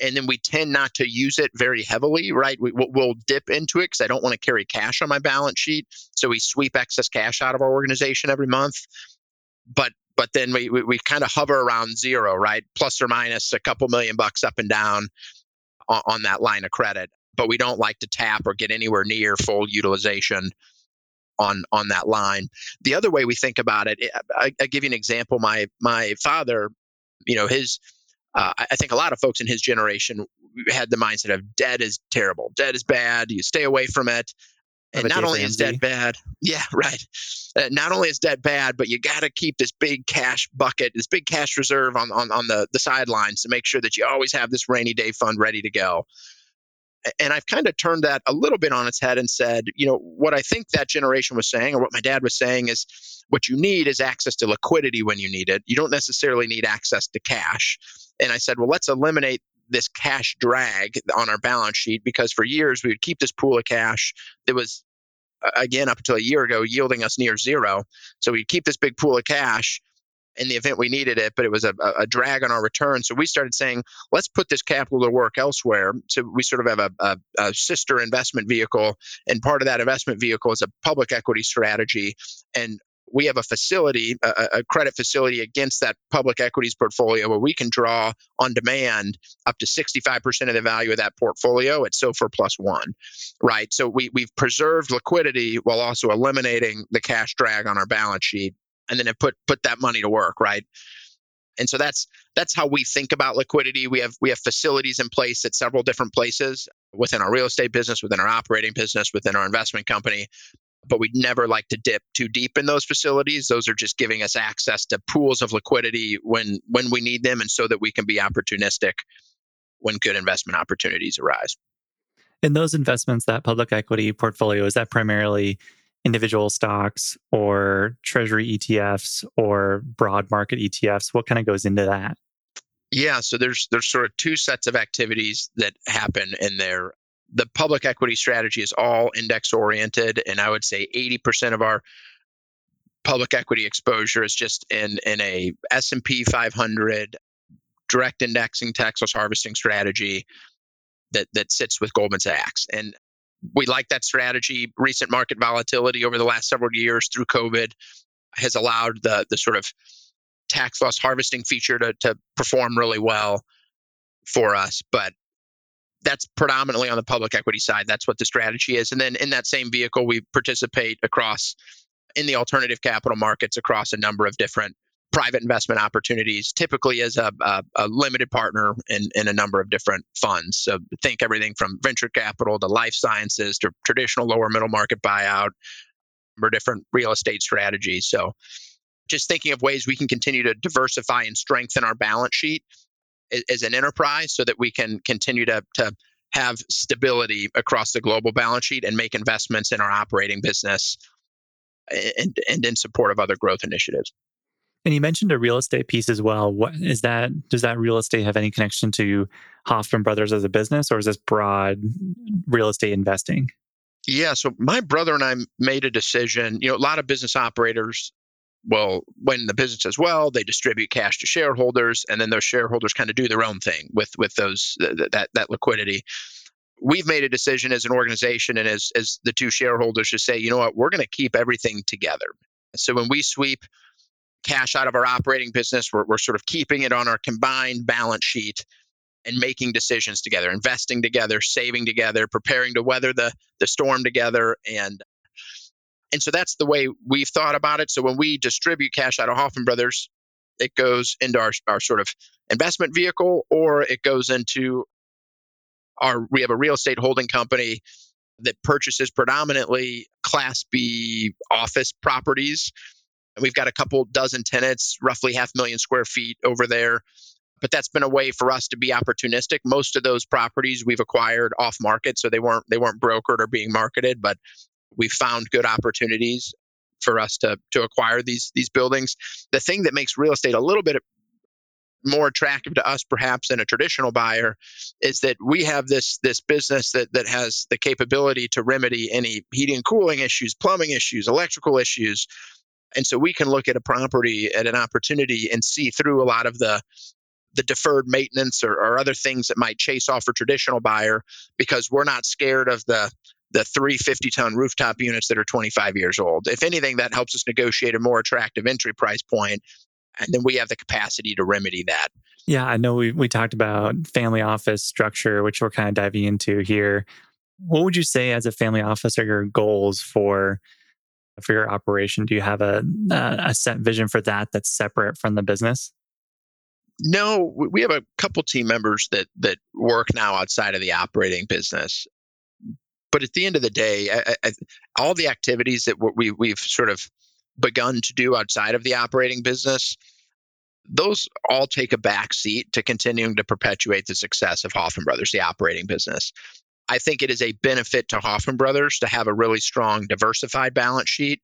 and then we tend not to use it very heavily right we, will dip into it because i don't want to carry cash on my balance sheet so we sweep excess cash out of our organization every month but but then we, we, we kind of hover around zero right plus or minus a couple million bucks up and down on, on that line of credit but we don't like to tap or get anywhere near full utilization on on that line. The other way we think about it, I, I give you an example. My my father, you know, his uh, I think a lot of folks in his generation had the mindset of debt is terrible, debt is bad, you stay away from it. And not only is debt bad, yeah, right. Uh, not only is debt bad, but you got to keep this big cash bucket, this big cash reserve on, on, on the, the sidelines to make sure that you always have this rainy day fund ready to go and I've kind of turned that a little bit on its head and said, you know, what I think that generation was saying, or what my dad was saying, is what you need is access to liquidity when you need it. You don't necessarily need access to cash. And I said, well, let's eliminate this cash drag on our balance sheet because for years we would keep this pool of cash that was again up until a year ago yielding us near zero so we'd keep this big pool of cash in the event we needed it, but it was a, a drag on our return. So we started saying, let's put this capital to work elsewhere. So we sort of have a, a, a sister investment vehicle, and part of that investment vehicle is a public equity strategy. And we have a facility, a, a, credit facility against that public equities portfolio where we can draw on demand up to 65% of the value of that portfolio at SOFR plus one, right? So we, we've preserved liquidity while also eliminating the cash drag on our balance sheet and then put put that money to work, right? And so that's that's how we think about liquidity. We have we have facilities in place at several different places within our real estate business, within our operating business, within our investment company. but we'd never like to dip too deep in those facilities. Those are just giving us access to pools of liquidity when when we need them and so that we can be opportunistic when good investment opportunities arise. In those investments, that public equity portfolio, is that primarily individual stocks or treasury ETFs or broad market ETFs? What kind of goes into that? Yeah, so there's there's sort of two sets of activities that happen in there. The public equity strategy is all index oriented, and I would say 80% of our public equity exposure is just in in a S&P 500 direct indexing loss harvesting strategy that that sits with Goldman Sachs. And we like that strategy. Recent market volatility over the last several years through COVID has allowed the the sort of tax loss harvesting feature to, to perform really well for us. But that's predominantly on the public equity side. That's what the strategy is. And then in that same vehicle, we participate across in the alternative capital markets across a number of different private investment opportunities, typically as a, a, a limited partner in, in a number of different funds. So think everything from venture capital to life sciences to traditional lower middle market buyout or different real estate strategies. So just thinking of ways we can continue to diversify and strengthen our balance sheet as an enterprise so that we can continue to, to have stability across the global balance sheet and make investments in our operating business and, and in support of other growth initiatives. And you mentioned a real estate piece as well. What is that? Does that real estate have any connection to Hoffmann Brothers as a business, or is this broad real estate investing? Yeah. So my brother and I made a decision. You know, a lot of business operators well, when the business does well, they distribute cash to shareholders, and then those shareholders kind of do their own thing with with those that that liquidity. We've made a decision as an organization and as as the two shareholders to say, you know what, we're going to keep everything together. So when we sweep cash out of our operating business. We're, we're sort of keeping it on our combined balance sheet and making decisions together, investing together, saving together, preparing to weather the the storm together, and and so that's the way we've thought about it. So when we distribute cash out of Hoffmann Brothers, it goes into our our sort of investment vehicle, or it goes into our we have a real estate holding company that purchases predominantly Class B office properties We've got a couple dozen tenants, roughly half million square feet over there. But that's been a way for us to be opportunistic. Most of those properties we've acquired off market, so they weren't they weren't brokered or being marketed, but we found good opportunities for us to to acquire these these buildings. The thing that makes real estate a little bit more attractive to us perhaps than a traditional buyer is that we have this this business that that has the capability to remedy any heating and cooling issues, plumbing issues, electrical issues and so we can look at a property at an opportunity and see through a lot of the the deferred maintenance or, or other things that might chase off a traditional buyer because we're not scared of the the 350 ton rooftop units that are 25 years old. If anything, that helps us negotiate a more attractive entry price point, and then we have the capacity to remedy that. Yeah, I know we we talked about family office structure, which we're kind of diving into here. What would you say as a family office are your goals for for your operation? Do you have a, a set vision for that that's separate from the business? No, we have a couple team members that that work now outside of the operating business. But at the end of the day, I, I, all the activities that we we've sort of begun to do outside of the operating business, those all take a back seat to continuing to perpetuate the success of Hoffmann Brothers, the operating business. I think it is a benefit to Hoffmann Brothers to have a really strong, diversified balance sheet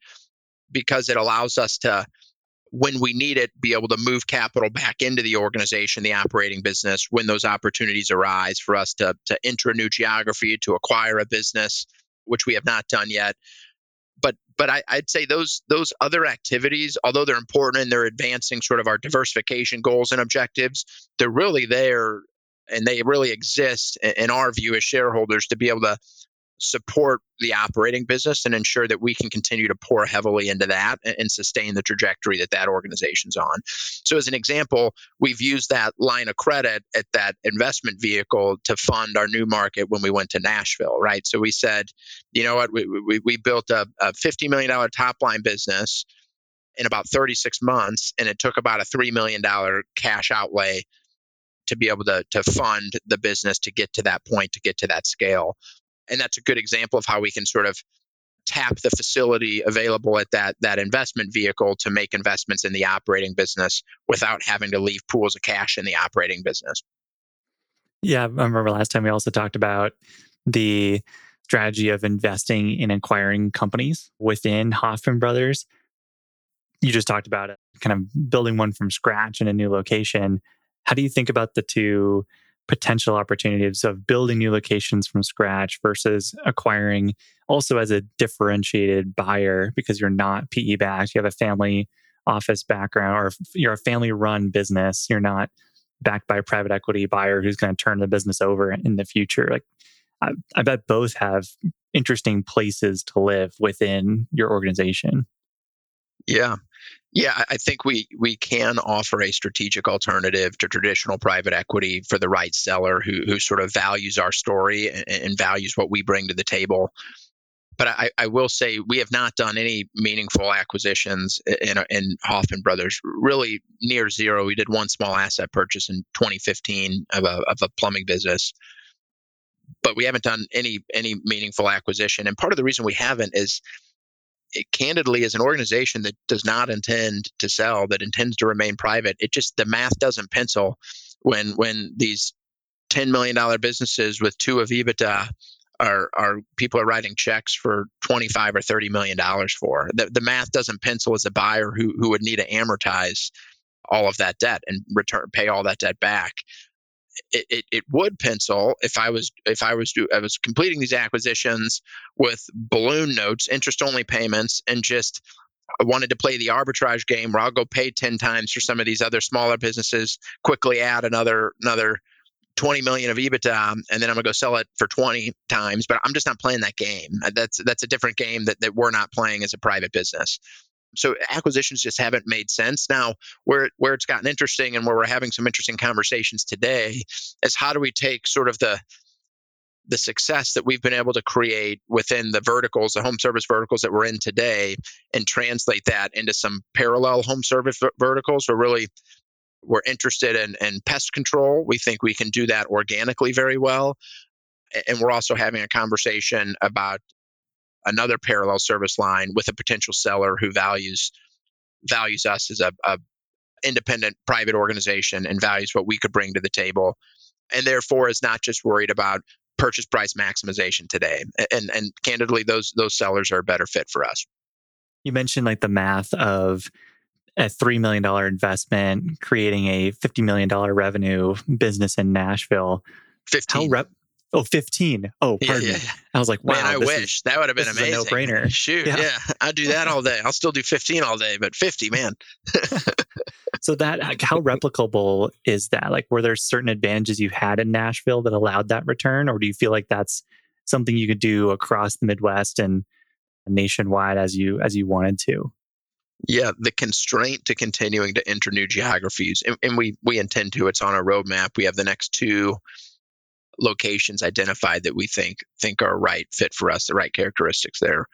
because it allows us to, when we need it, be able to move capital back into the organization, the operating business, when those opportunities arise for us to, to enter a new geography, to acquire a business, which we have not done yet. But but I, I'd say those those other activities, although they're important and they're advancing sort of our diversification goals and objectives, they're really there and they really exist in our view as shareholders to be able to support the operating business and ensure that we can continue to pour heavily into that and sustain the trajectory that that organization's on. So, as an example, we've used that line of credit at that investment vehicle to fund our new market when we went to Nashville, right? So, we said, you know what, we, we, we built a, a $50 million top line business in about 36 months, and it took about a $3 million cash outlay to be able to to fund the business to get to that point to get to that scale and that's a good example of how we can sort of tap the facility available at that that investment vehicle to make investments in the operating business without having to leave pools of cash in the operating business. Yeah, I remember last time we also talked about the strategy of investing in acquiring companies within Hoffmann Brothers. You just talked about it, kind of building one from scratch in a new location. How do you think about the two potential opportunities of building new locations from scratch versus acquiring also as a differentiated buyer because you're not PE backed, you have a family office background or you're a family run business, you're not backed by a private equity buyer who's going to turn the business over in the future. Like I, I bet both have interesting places to live within your organization. Yeah. Yeah, I think we we can offer a strategic alternative to traditional private equity for the right seller who who sort of values our story and, and values what we bring to the table. But I, I, will say we have not done any meaningful acquisitions in, in Hoffmann Brothers. Really near zero. We did one small asset purchase in 2015 of a of a plumbing business, but we haven't done any any meaningful acquisition. And part of the reason we haven't is it, candidly, as an organization that does not intend to sell, that intends to remain private, it just the math doesn't pencil when when these ten million dollar businesses with two of EBITDA are are people are writing checks for twenty five or thirty million dollars for. The the math doesn't pencil as a buyer who who would need to amortize all of that debt and return pay all that debt back it, it, it, would pencil if I was if I was do, I was completing these acquisitions with balloon notes, interest only payments, and just I wanted to play the arbitrage game where I'll go pay ten times for some of these other smaller businesses, quickly add another another 20 million of EBITDA and then I'm gonna go sell it for 20 times. But I'm just not playing that game. That's that's a different game that, that we're not playing as a private business so acquisitions just haven't made sense. Now, where where it's gotten interesting and where we're having some interesting conversations today is how do we take sort of the the success that we've been able to create within the verticals, the home service verticals that we're in today, and translate that into some parallel home service verticals. We're really we're interested in, in pest control. We think we can do that organically very well. And we're also having a conversation about another parallel service line with a potential seller who values values us as a, a independent private organization and values what we could bring to the table. And therefore is not just worried about purchase price maximization today. And and candidly those those sellers are a better fit for us. You mentioned like the math of a $3 million investment creating a $50 million revenue business in nashville. 15 how rep Oh, 15. Oh, pardon yeah, yeah. me. I was like, wow. Man, I wish is, that would have been amazing. no brainer. Shoot. Yeah. yeah. I'd do that all day. I'll still do 15 all day, but 50, man. so that, how replicable is that? Like, were there certain advantages you had in Nashville that allowed that return? Or do you feel like that's something you could do across the Midwest and nationwide as you, as you wanted to? Yeah, the constraint to continuing to enter new geographies, and, and we we intend to. It's on our roadmap. We have the next two locations identified that we think think are right fit for us, the right characteristics there.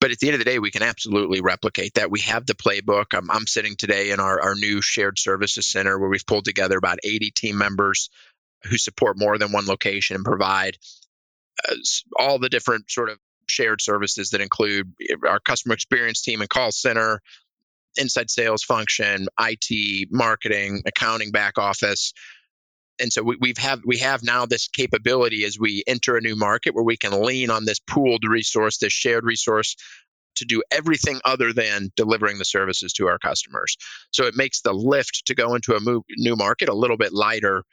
But at the end of the day, we can absolutely replicate that. We have the playbook. I'm, I'm sitting today in our, our new shared services center where we've pulled together about 80 team members who support more than one location and provide uh, all the different sort of shared services that include eh, our customer experience team and call center, inside sales function, IT, marketing, accounting, back office, and so we, we've have we have now this capability as we enter a new market where we can lean on this pooled resource, this shared resource to do everything other than delivering the services to our customers. So it makes the lift to go into a move, new market a little bit lighter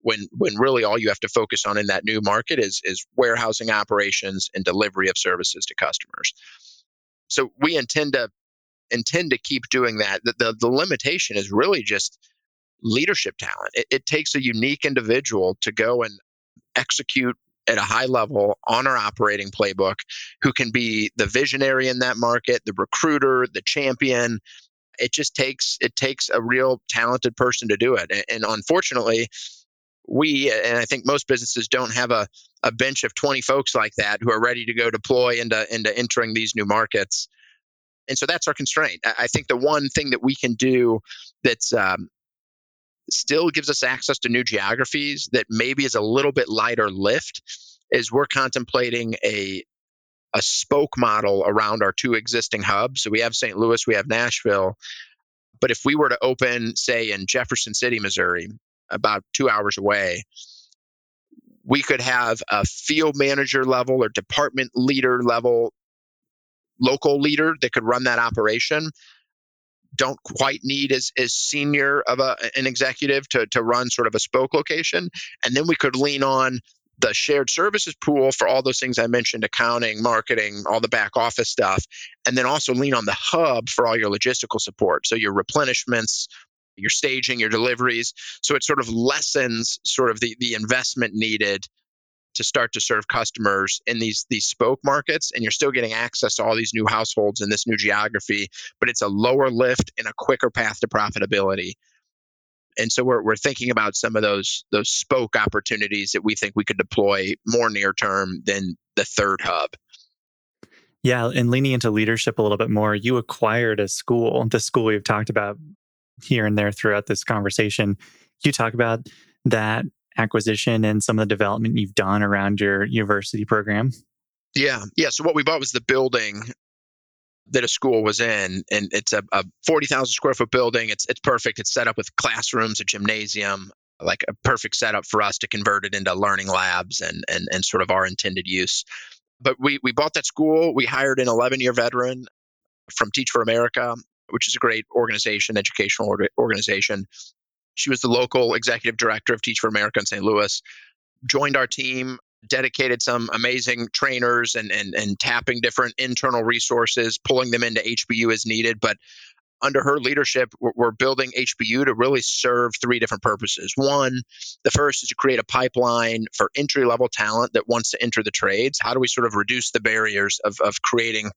when when really all you have to focus on in that new market is is warehousing operations and delivery of services to customers. So we intend to intend to keep doing that. The, the, the limitation is really just leadership talent. It, it takes a unique individual to go and execute at a high level on our operating playbook who can be the visionary in that market, the recruiter, the champion. It just takes it takes a real talented person to do it. And, and unfortunately, we and I think most businesses don't have a, a bench of 20 folks like that who are ready to go deploy into into entering these new markets. And so that's our constraint. I think the one thing that we can do that's um, still gives us access to new geographies that maybe is a little bit lighter lift is we're contemplating a a spoke model around our two existing hubs. So we have St. Louis, we have Nashville. But if we were to open, say, in Jefferson City, Missouri, about two hours away, we could have a field manager level or department leader level local leader that could run that operation don't quite need as, as senior of a, an executive to, to run sort of a spoke location and then we could lean on the shared services pool for all those things I mentioned accounting, marketing, all the back office stuff, and then also lean on the hub for all your logistical support. So your replenishments, your staging, your deliveries. So it sort of lessens sort of the, the investment needed to start to serve customers in these these spoke markets and you're still getting access to all these new households in this new geography but it's a lower lift and a quicker path to profitability. And so we're, we're thinking about some of those those spoke opportunities that we think we could deploy more near term than the third hub. Yeah and leaning into leadership a little bit more you acquired a school the school we've talked about here and there throughout this conversation. You talk about that acquisition and some of the development you've done around your university program yeah yeah so what we bought was the building that a school was in, and it's a, a forty thousand square foot building. It's it's perfect. It's set up with classrooms, a gymnasium, like a perfect setup for us to convert it into learning labs and and and sort of our intended use. But we we bought that school. We hired an eleven year veteran from Teach for America, which is a great organization, educational organization. She was the local executive director of Teach for America in St. Louis. Joined our team dedicated some amazing trainers and, and and tapping different internal resources, pulling them into HBU as needed. But under her leadership, we're, building HBU to really serve three different purposes. One, the first is to create a pipeline for entry level talent that wants to enter the trades. How do we sort of reduce the barriers of, of creating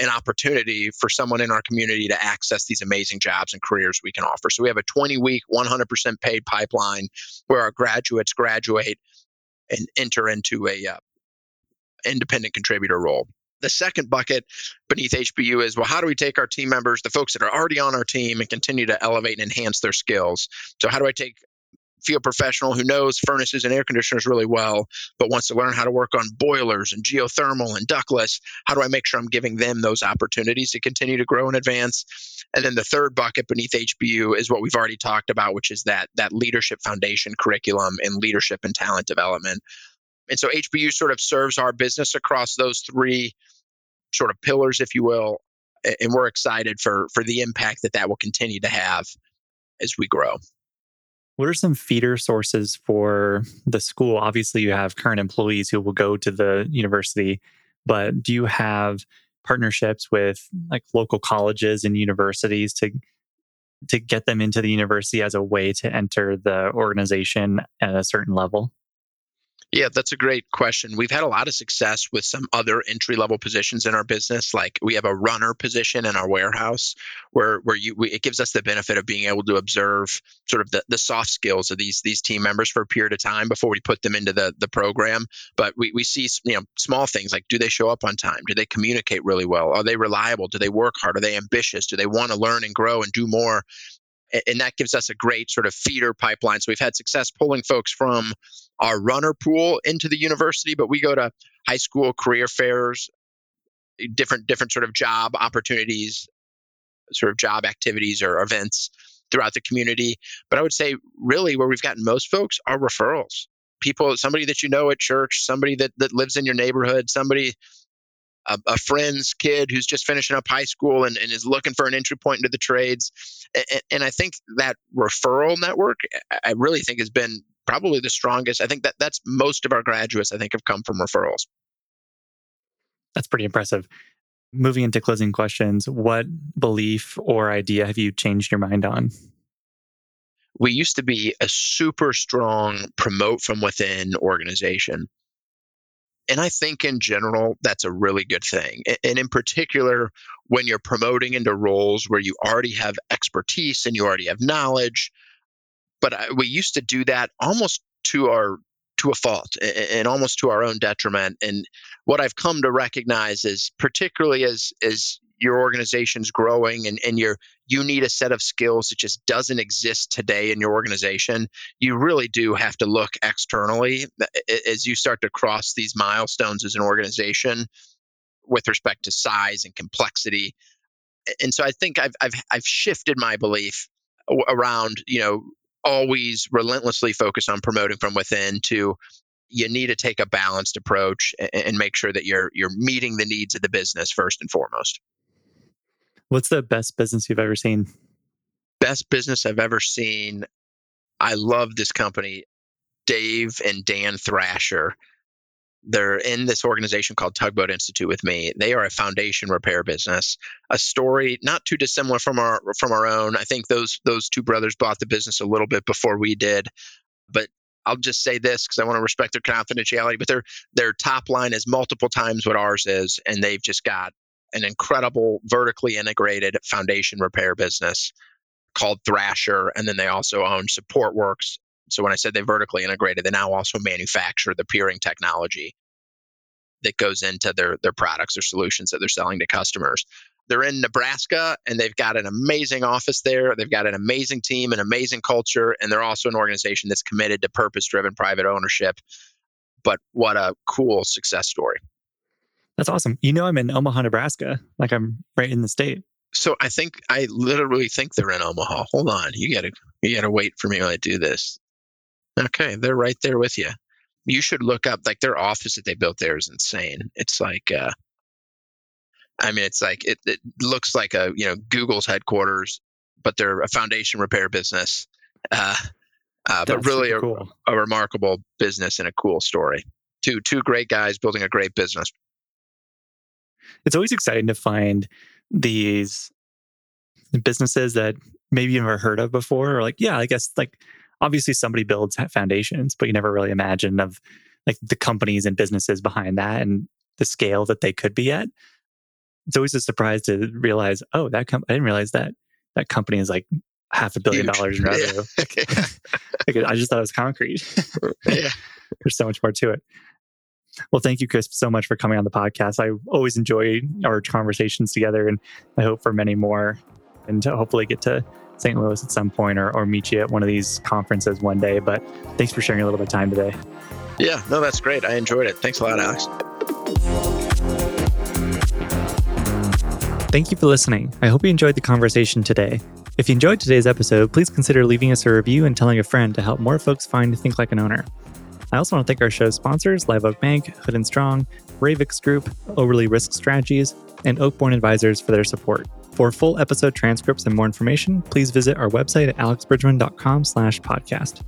an opportunity for someone in our community to access these amazing jobs and careers we can offer. So we have a 20 week, 100% paid pipeline where our graduates graduate and enter into a uh, independent contributor role. The second bucket beneath HBU is well, how do we take our team members, the folks that are already on our team, and continue to elevate and enhance their skills? So, how do I take field professional who knows furnaces and air conditioners really well, but wants to learn how to work on boilers and geothermal and ductless. How do I make sure I'm giving them those opportunities to continue to grow and advance? And then the third bucket beneath HBU is what we've already talked about, which is that that leadership foundation curriculum and leadership and talent development. And so HBU sort of serves our business across those three sort of pillars, if you will. And we're excited for for the impact that that will continue to have as we grow. What are some feeder sources for the school? Obviously, you have current employees who will go to the university, but do you have partnerships with like local colleges and universities to to get them into the university as a way to enter the organization at a certain level? Yeah, that's a great question. We've had a lot of success with some other entry level positions in our business. Like we have a runner position in our warehouse where where you we, it gives us the benefit of being able to observe sort of the, the soft skills of these these team members for a period of time before we put them into the the program. But we, we see you know small things like do they show up on time? Do they communicate really well? Are they reliable? Do they work hard? Are they ambitious? Do they want to learn and grow and do more? And that gives us a great sort of feeder pipeline. So we've had success pulling folks from our runner pool into the university, but we go to high school career fairs, different different sort of job opportunities, sort of job activities or events throughout the community. But I would say really where we've gotten most folks are referrals. People, somebody that you know at church, somebody that, that lives in your neighborhood, somebody a, a, friend's kid who's just finishing up high school and, and is looking for an entry point into the trades. And, and, I think that referral network, I really think has been probably the strongest. I think that that's most of our graduates, I think, have come from referrals. That's pretty impressive. Moving into closing questions, what belief or idea have you changed your mind on? We used to be a super strong promote from within organization. And I think in general, that's a really good thing. And in particular, when you're promoting into roles where you already have expertise and you already have knowledge. But we used to do that almost to our to a fault and almost to our own detriment. And what I've come to recognize is particularly as as your organization's growing and, and you're you need a set of skills that just doesn't exist today in your organization you really do have to look externally as you start to cross these milestones as an organization with respect to size and complexity. And so I think I've I've I've shifted my belief around you know always relentlessly focus on promoting from within to you need to take a balanced approach and make sure that you're you're meeting the needs of the business first and foremost. What's the best business you've ever seen? Best business I've ever seen. I love this company, Dave and Dan Thrasher. They're in this organization called Tugboat Institute with me. They are a foundation repair business. A story not too dissimilar from our from our own. I think those those two brothers bought the business a little bit before we did, but I'll just say this because I want to respect their confidentiality. But their their top line is multiple times what ours is, and they've just got an incredible vertically integrated foundation repair business called Thrasher, and then they also own Supportworks so when I said they vertically integrated, they now also manufacture the piering technology that goes into their their products or solutions that they're selling to customers. They're in Nebraska and they've got an amazing office there. They've got an amazing team, an amazing culture, and they're also an organization that's committed to purpose-driven private ownership. But what a cool success story. That's awesome. You know I'm in Omaha, Nebraska. Like I'm right in the state. So I think I literally think they're in Omaha. Hold on. You gotta you gotta wait for me when I do this. Okay, they're right there with you. You should look up like their office that they built there is insane. It's like uh I mean it's like it, it looks like a you know Google's headquarters, but they're a foundation repair business. Uh, uh, but really a, cool. a remarkable business and a cool story. Two two great guys building a great business. It's always exciting to find these businesses that maybe you've never heard of before, or like, yeah, I guess like obviously somebody builds foundations, but you never really imagine of like the companies and businesses behind that and the scale that they could be at. It's always a surprise to realize, oh, that com- I didn't realize that that company is like half a billion Huge. dollars in revenue. Yeah. I just thought it was concrete. yeah. There's so much more to it. Well, thank you, Chris, so much for coming on the podcast. I always enjoy our conversations together, and I hope for many more, and to hopefully get to St. Louis at some point or, or meet you at one of these conferences one day. But thanks for sharing a little bit of time today. Yeah, no, that's great. I enjoyed it. Thanks a lot, Alex. Thank you for listening. I hope you enjoyed the conversation today. If you enjoyed today's episode, please consider leaving us a review and telling a friend to help more folks find Think Like an Owner. I also want to thank our show's sponsors, Live Oak Bank, Hood and Strong, Ravix Group, Oberle Risk Strategies, and Oakborn Advisors for their support. For full episode transcripts and more information, please visit our website at alexbridgeman.com slash podcast.